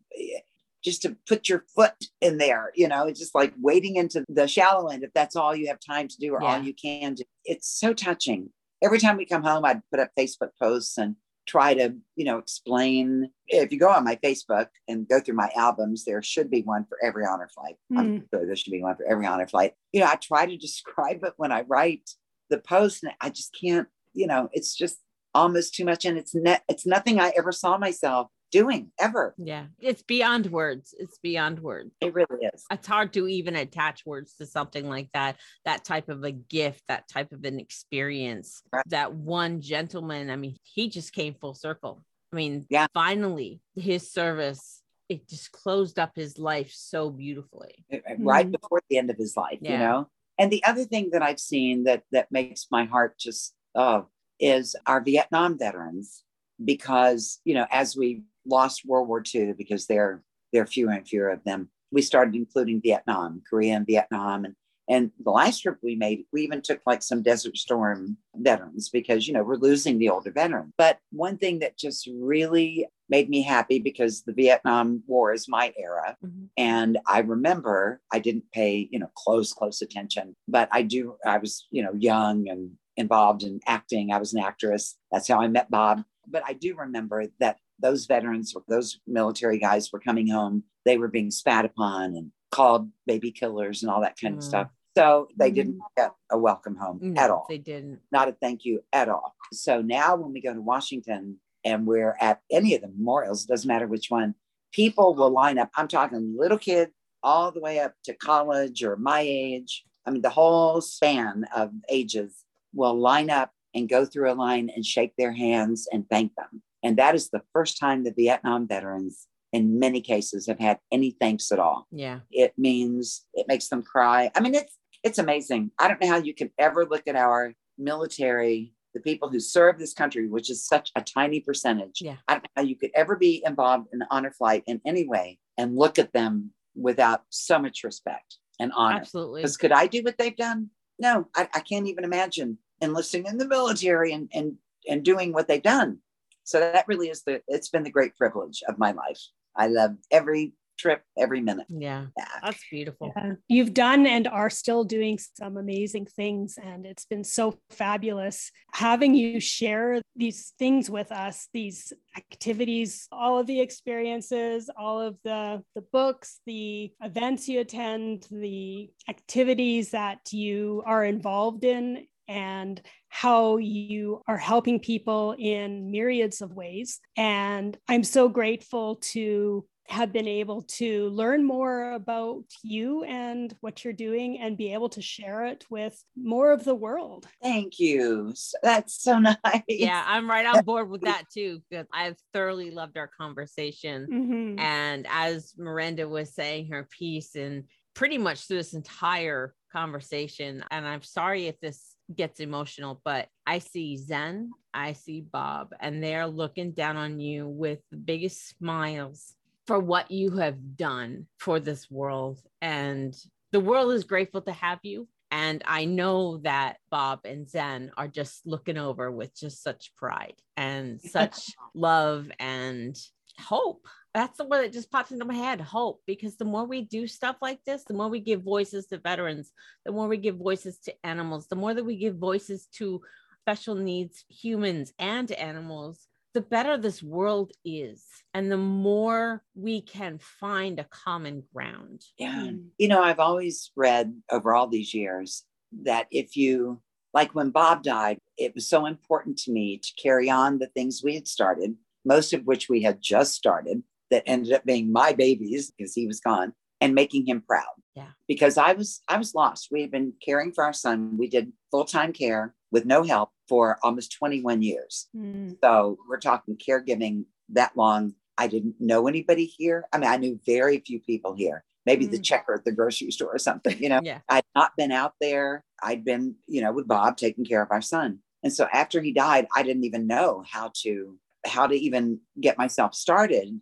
just to put your foot in there, you know, it's just like wading into the shallow end if that's all you have time to do or all you can do. It's so touching. Every time we come home, I'd put up Facebook posts and try to, you know, explain. If you go on my Facebook and go through my albums, there should be one for every honor flight. I'm hmm. sure there should be one for every honor flight. You know, I try to describe it when I write the post, and I just can't, you know, it's just almost too much. And it's net it's nothing I ever saw myself doing ever. Yeah. It's beyond words. It's beyond words. It really is. it's hard to even attach words to something like that that type of a gift that type of an experience Right. that one gentleman i mean he just came full circle i mean Yeah. finally his service it just closed up his life so beautifully right Mhm. before the end of his life, you know. And the other thing that I've seen that that makes my heart just oh is our Vietnam veterans because you know as we lost World War II because there there are fewer and fewer of them, we started including Vietnam, Korea, and Vietnam, and and the last trip we made, we even took like some Desert Storm veterans because you know we're losing the older veterans. But one thing that just really made me happy because the Vietnam War is my era mm-hmm. and I remember I didn't pay, you know, close, close attention, but I do, I was, you know, young and involved in acting. I was an actress. That's how I met Bob. But I do remember that those veterans, or those military guys were coming home. They were being spat upon and called baby killers and all that kind of Mm. stuff. So they Mm. didn't get a welcome home No, at all they didn't not a thank you at all. So now when we go to Washington and we're at any of the memorials, doesn't matter which one, people will line up. I'm talking little kid all the way up to college or my age. I mean, the whole span of ages will line up and go through a line and shake their hands and thank them. And that is the first time the Vietnam veterans, in many cases, have had any thanks at all yeah it means it makes them cry. I mean, it's it's amazing. I don't know how you can ever look at our military, the people who serve this country, which is such a tiny percentage. Yeah. I don't know how you could ever be involved in the honor flight in any way and look at them without so much respect and honor. absolutely Because could I do what they've done? No, I, I can't even imagine enlisting in the military and and and doing what they've done. So that really is the it's been the great privilege of my life. I love every trip, every minute. yeah back. that's beautiful Yeah. You've done and are still doing some amazing things, and it's been so fabulous having you share these things with us, these activities, all of the experiences, all of the the books, the events you attend, the activities that you are involved in. And how you are helping people in myriads of ways. And I'm so grateful to have been able to learn more about you and what you're doing and be able to share it with more of the world. Thank you. That's so nice. yeah i'm right on board with that too because i've thoroughly loved our conversation Mhm. And as Miranda was saying her piece, and pretty much through this entire conversation, and I'm sorry if this gets emotional, but I see Zen, I see Bob, and they're looking down on you with the biggest smiles for what you have done for this world. And the world is grateful to have you. And I know that Bob and Zen are just looking over with just such pride and such love and hope. That's the word that just pops into my head hope. Because the more we do stuff like this, the more we give voices to veterans, the more we give voices to animals, the more that we give voices to special needs humans and animals, the better this world is and the more we can find a common ground. Yeah. Mm. You know, I've always read over all these years that if you, like when Bob died, it was so important to me to carry on the things we had started, most of which we had just started, that ended up being my babies because he was gone and making him proud. Yeah. Because I was I was lost. We had been caring for our son. We did full-time care with no help for almost 21 years. Mm. So we're talking caregiving that long. I didn't know anybody here. I mean, I knew very few people here. Maybe mm. the checker at the grocery store or something, you know. yeah. I'd not been out there. I'd been, you know, with Bob taking care of our son. And so after he died, I didn't even know how to how to even get myself started,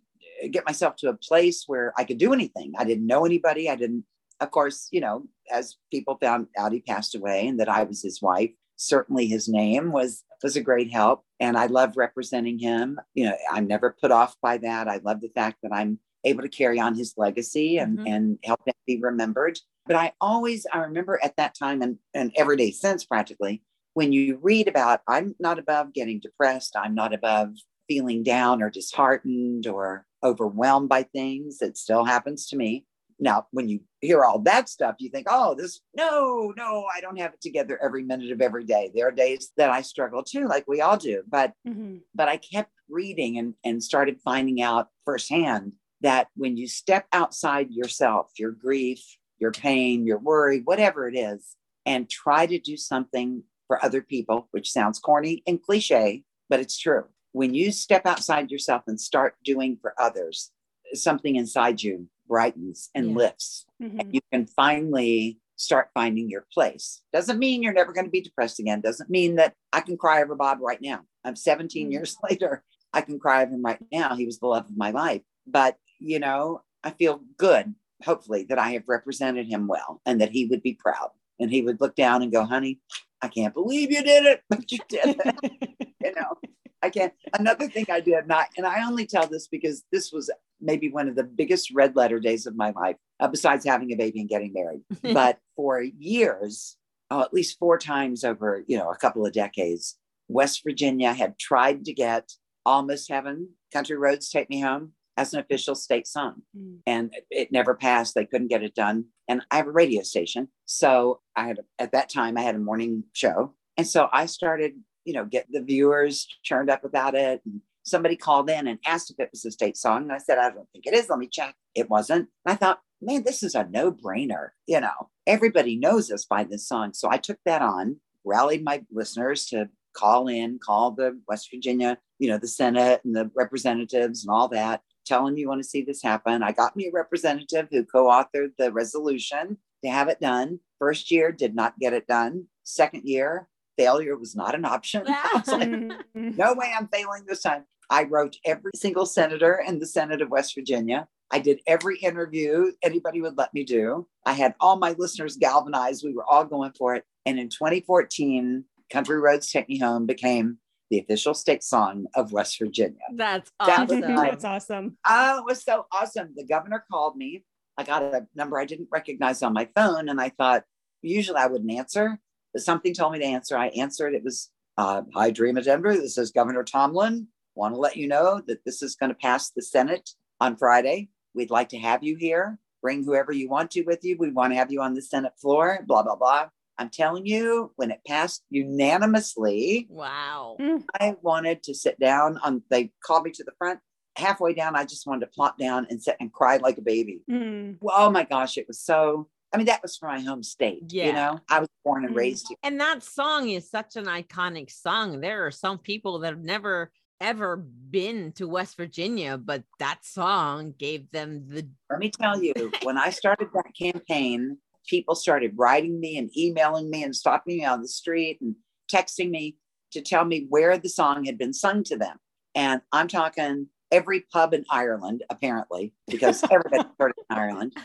get myself to a place where I could do anything. I didn't know anybody. I didn't, of course, you know, as people found out he passed away and that I was his wife, certainly his name was was a great help and i love representing him you know i'm never put off by that i love the fact that i'm able to carry on his legacy and mm-hmm. and help him be remembered but i always i remember at that time and and every day since practically when you read about i'm not above getting depressed i'm not above feeling down or disheartened or overwhelmed by things it still happens to me now, when you hear all that stuff, you think, oh, this, no, no, I don't have it together every minute of every day. There are days that I struggle too, like we all do. But, mm-hmm. but I kept reading and, and started finding out firsthand that when you step outside yourself, your grief, your pain, your worry, whatever it is, and try to do something for other people, which sounds corny and cliche, but it's true. When you step outside yourself and start doing for others, something inside you brightens and yeah. lifts mm-hmm. and you can finally start finding your place. Doesn't mean you're never going to be depressed again. Doesn't mean that i can cry over bob right now. I'm 17 mm-hmm. years later i can cry over him right now. He was the love of my life. But you know i feel good hopefully that i have represented him well and that he would be proud. And he would look down and go honey i can't believe you did it but you did it. You know I can't. Another thing I did not, and I only tell this because this was maybe one of the biggest red letter days of my life, uh, besides having a baby and getting married. but for years, oh, at least four times over, you know, a couple of decades, West Virginia had tried to get Almost Heaven, Country Roads Take Me Home as an official state song. Mm. And it never passed. They couldn't get it done. And I have a radio station. So I had, at that time, I had a morning show. And so I started you know, get the viewers churned up about it. And somebody called in and asked if it was a state song. And I said, I don't think it is. Let me check. It wasn't. And I thought, man, this is a no brainer. You know, everybody knows us by this song. So I took that on, rallied my listeners to call in, call the West Virginia, you know, the Senate and the representatives and all that, telling you want to see this happen. I got me a representative who co authored the resolution to have it done. First year did not get it done. Second year, failure was not an option. like, mm-hmm. no way I'm failing this time. I wrote every single senator in the Senate of West Virginia. I did every interview anybody would let me do. I had all my listeners galvanized. We were all going for it. And in 2014, Country Roads Take Me Home became the official state song of West Virginia. That's awesome. That That's awesome. Oh, it was so awesome. The governor called me. I got a number I didn't recognize on my phone. And I thought, usually I wouldn't answer something told me to answer. I answered. It was, uh, Hi, Dreama Denver. This is Governor Tomblin. Want to let you know that this is going to pass the Senate on Friday. We'd like to have you here. Bring whoever you want to with you. We want to have you on the Senate floor, blah, blah, blah. I'm telling you, when it passed unanimously, wow. I wanted to sit down on, they called me to the front. Halfway down, I just wanted to plop down and sit and cry like a baby. Mm. Oh my gosh, it was so I mean, that was from my home state. Yeah. You know, I was born and mm-hmm. raised here. And that song is such an iconic song. There are some people that have never ever been to West Virginia, but that song gave them the. Let me tell you, when I started that campaign, people started writing me and emailing me and stopping me on the street and texting me to tell me where the song had been sung to them. And I'm talking every pub in Ireland, apparently, because everybody started in Ireland,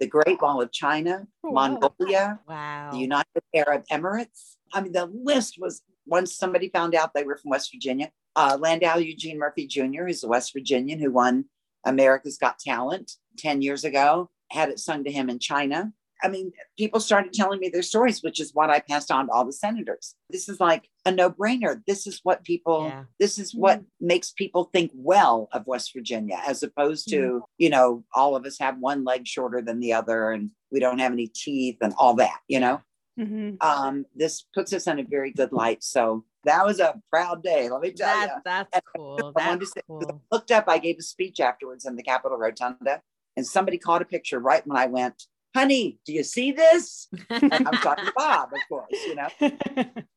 the Great Wall of China, Oh. Mongolia, Wow. the United Arab Emirates. I mean, the list was once somebody found out they were from West Virginia. Uh, Landau Eugene Murphy Jr., who's a West Virginian who won America's Got Talent 10 years ago, had it sung to him in China. I mean, people started telling me their stories, which is what I passed on to all the senators. This is like a no brainer. This is what people, Yeah. this is what makes people think well of West Virginia, as opposed to, you know, all of us have one leg shorter than the other and we don't have any teeth and all that, you know? Mhm. um, this puts us in a very good light. So that was a proud day. Let me tell That, you. that's And cool. I wanted That's to say- cool. Looked up, I gave a speech afterwards in the Capitol Rotunda, and somebody caught a picture right when I went, honey, do you see this? I'm talking to Bob, of course, you know,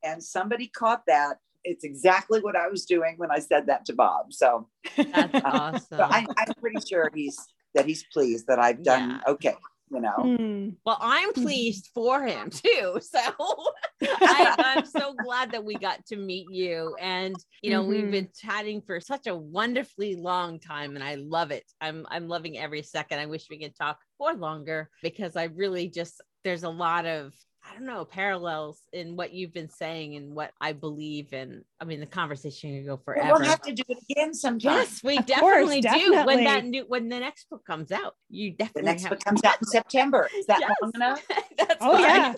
and somebody caught that. It's exactly what I was doing when I said that to Bob. So, That's awesome. so I, I'm pretty sure he's that he's pleased that I've done Yeah. okay, you know. Mm. Well, I'm pleased for him too. So I, I'm so glad that we got to meet you. And you know, we've Mhm. been chatting for such a wonderfully long time, and I love it. I'm I'm loving every second. I wish we could talk for longer because I really just there's a lot of I don't know parallels in what you've been saying and what I believe in. I mean, the conversation could go forever. We'll have to do it again sometime. Yes, we definitely course, do. When that new when the next book comes out, you definitely The definitely next have book comes out in September. Is that Yes. long enough? That's Oh fine. yeah.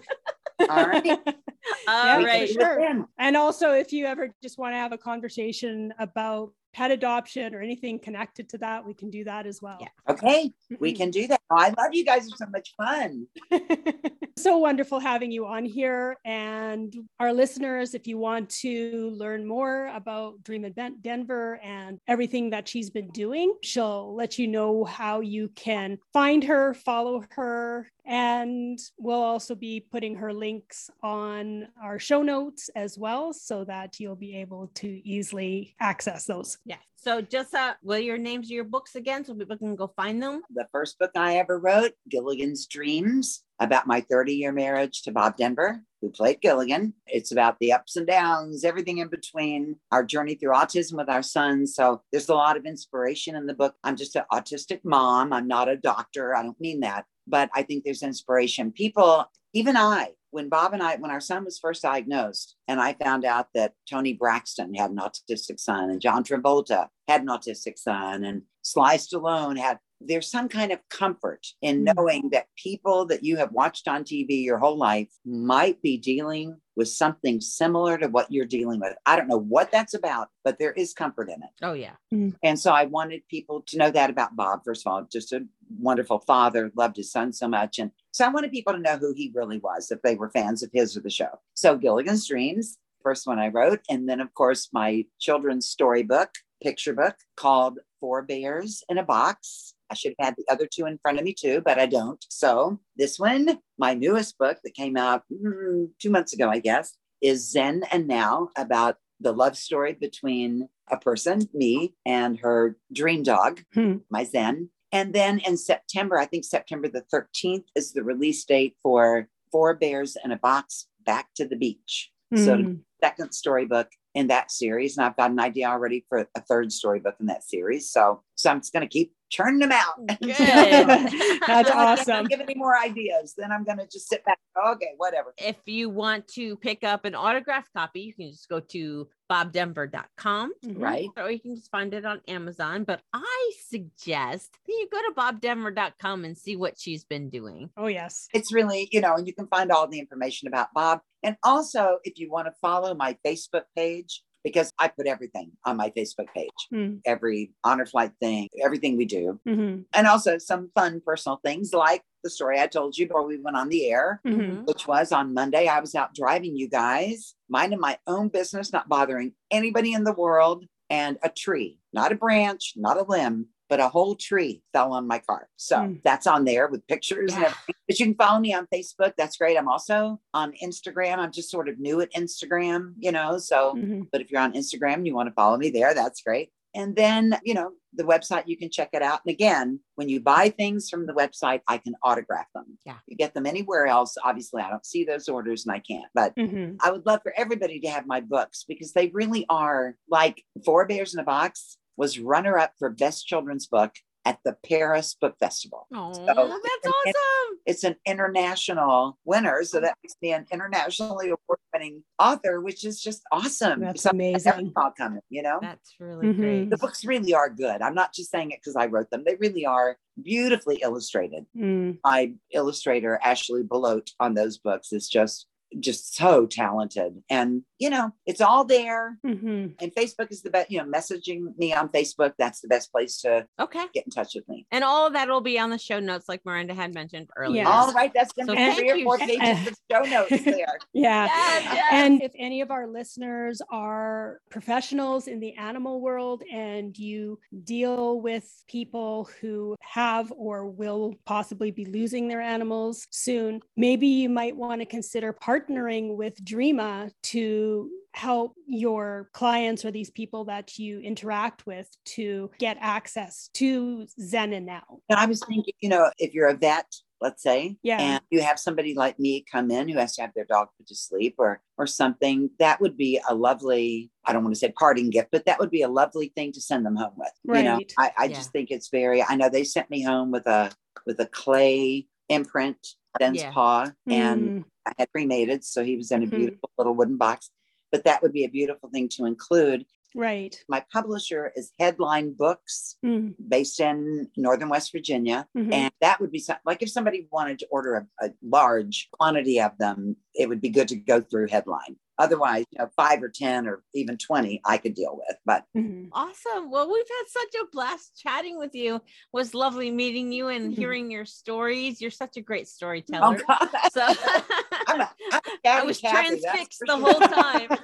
All right. All We can right. sure. And also, if you ever just want to have a conversation about pet adoption or anything connected to that, we can do that as well. Yeah. Okay, we can do that. I love you guys. It's so much fun. so wonderful having you on here. And our listeners, if you want to learn more about Dream Event Denver and everything that she's been doing, she'll let you know how you can find her, follow her. And we'll also be putting her links on our show notes as well so that you'll be able to easily access those. Yeah. So just uh will your names of your books again so people can go find them? The first book I ever wrote, Gilligan's Dreams, about my 30 year marriage to Bob Denver, who played Gilligan. It's about the ups and downs, everything in between, our journey through autism with our sons. So there's a lot of inspiration in the book. I'm just an autistic mom. I'm not a doctor. I don't mean that, but I think there's inspiration. People, even I, when Bob and I, when our son was first diagnosed, and I found out that Toni Braxton had an autistic son, and John Travolta had an autistic son, and Sly Stallone had, there's some kind of comfort in Mm. knowing that people that you have watched on TV your whole life might be dealing with something similar to what you're dealing with. I don't know what that's about, but there is comfort in it. Oh yeah. Mm-hmm. And so I wanted people to know that about Bob. First of all, just a wonderful father, loved his son so much. And so I wanted people to know who he really was if they were fans of his or the show. So Gilligan's Dreams, first one I wrote. And then, of course, my children's storybook, picture book called Four Bears in a Box. I should have had the other two in front of me too, but I don't. So this one, my newest book that came out mm, two months ago, I guess, is Zen and Now about the love story between a person, me, and her dream dog, Hmm. my Zen. And then in September, I think September the 13th is the release date for Four Bears in a Box Back to the Beach. So, Mm. second storybook in that series. And I've got an idea already for a third storybook in that series. So, so I'm just going to keep churning them out. Good. That's Until I can't awesome. Give any more ideas, then I'm going to just sit back. Okay, whatever. if you want to pick up an autographed copy, you can just go to bobdenver.com Mhm. Right. or you can just find it on Amazon. But I suggest that you go to bobdenver.com and see what she's been doing. Oh, yes. It's really, you know, and you can find all the information about Bob. And also, if you want to follow my Facebook page, because I put everything on my Facebook page, Mm. every honor flight thing, everything we do. Mhm. and also some fun personal things like the story I told you before we went on the air, Mhm. which was on Monday. I was out driving you guys, minding my own business, not bothering anybody in the world. And a tree, not a branch, not a limb, but a whole tree fell on my car. So Mm. that's on there with pictures and everything. But you can follow me on Facebook. That's great. I'm also on Instagram. I'm just sort of new at Instagram, you know. So Mhm. but if you're on Instagram and you want to follow me there, that's great. And then, you know, the website, you can check it out. And again, when you buy things from the website, I can autograph them. Yeah. You get them anywhere else. Obviously, I don't see those orders and I can't, but Mhm. I would love for everybody to have my books because they really are like Four Bears in a Box was runner up for best children's book at the Paris Book Festival. Oh, So- that's awesome. It's an international winner. So that makes me an internationally award winning author, which is just awesome. That's Something I never amazing. saw coming, you know? That's really Mhm. great. the books really are good. I'm not just saying it because I wrote them. They really are beautifully illustrated. Mm. My illustrator, Ashley Belote, on those books is just just so talented. And you know, it's all there. Mhm. And Facebook is the best, you know, messaging me on Facebook. That's the best place to Okay. get in touch with me. And all of that will be on the show notes, like Miranda had mentioned earlier. Yes. All right, that's gonna So be thank three or four pages of show notes there. Yeah. Yes, yes. And if any of our listeners are professionals in the animal world and you deal with people who have or will possibly be losing their animals soon, maybe you might want to consider partnering with Dreama to help your clients or these people that you interact with to get access to Zen and Now. And I was thinking, you know, if you're a vet, let's say, Yeah. and you have somebody like me come in who has to have their dog put to sleep or or something, that would be a lovely, I don't want to say parting gift, but that would be a lovely thing to send them home with. You know, I, I Yeah. just think it's very, I know they sent me home with a with a clay imprint, Zen's Yeah. paw, and Mm, I had cremated. So he was in a Mhm. beautiful little wooden box. But that would be a beautiful thing to include. right. My publisher is Headline Books, Mm, based in Northern West Virginia. mhm. And that would be some, like if somebody wanted to order a, a large quantity of them, it would be good to go through Headline. Otherwise, you know, five or 10 or even 20 I could deal with. But Mhm. Awesome. Well, we've had such a blast chatting with you. It was lovely meeting you and Mhm. hearing your stories. You're such a great oh, storyteller. God. So I'm a, I'm a I was Cathy, that's transfixed for the whole time.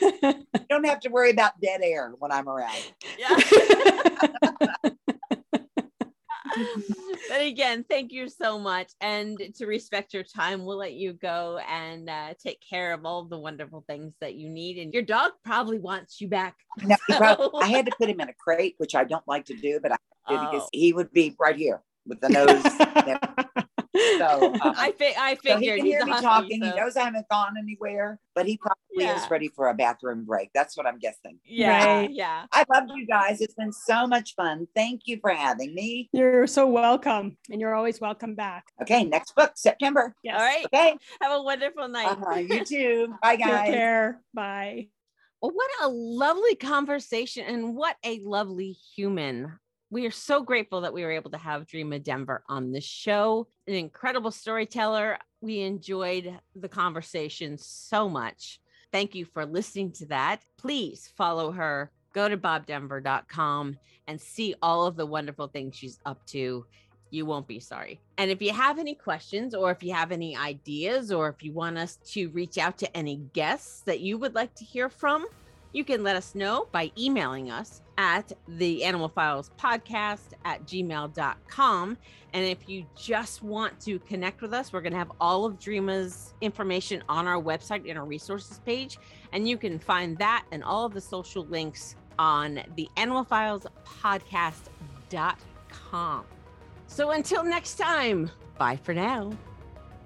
You don't have to worry about dead air when I'm around. Yeah. but again, thank you so much. And to respect your time, we'll let you go and uh, take care of all the wonderful things that you need. And your dog probably wants you back. No, So- I had to put him in a crate, which I don't like to do, but I did because Oh. he would be right here with the nose. so, um, I, fi- I so he can hear a me husky, talking. so- He knows I haven't gone anywhere, but he probably Yeah. is ready for a bathroom break. That's what I'm guessing. Yeah, Right. yeah. I love you guys. It's been so much fun. Thank you for having me. You're so welcome, and you're always welcome back. Okay, next book, September. Yes. All right. Okay. Have a wonderful night. Uh-huh. You too. Bye, guys. Take care. Bye. Well, what a lovely conversation and what a lovely human. We are so grateful that we were able to have Dreama Denver on the show. An incredible storyteller. We enjoyed the conversation so much. Thank you for listening to that. Please follow her. Go to bobdenver.com and see all of the wonderful things she's up to. You won't be sorry. And if you have any questions, or if you have any ideas, or if you want us to reach out to any guests that you would like to hear from, you can let us know by emailing us at the animal files podcast at gmail.com and if you just want to connect with us we're going to have all of dreama's information on our website in our resources page. And you can find that and all of the social links on the animal files podcast.com so until next time bye for now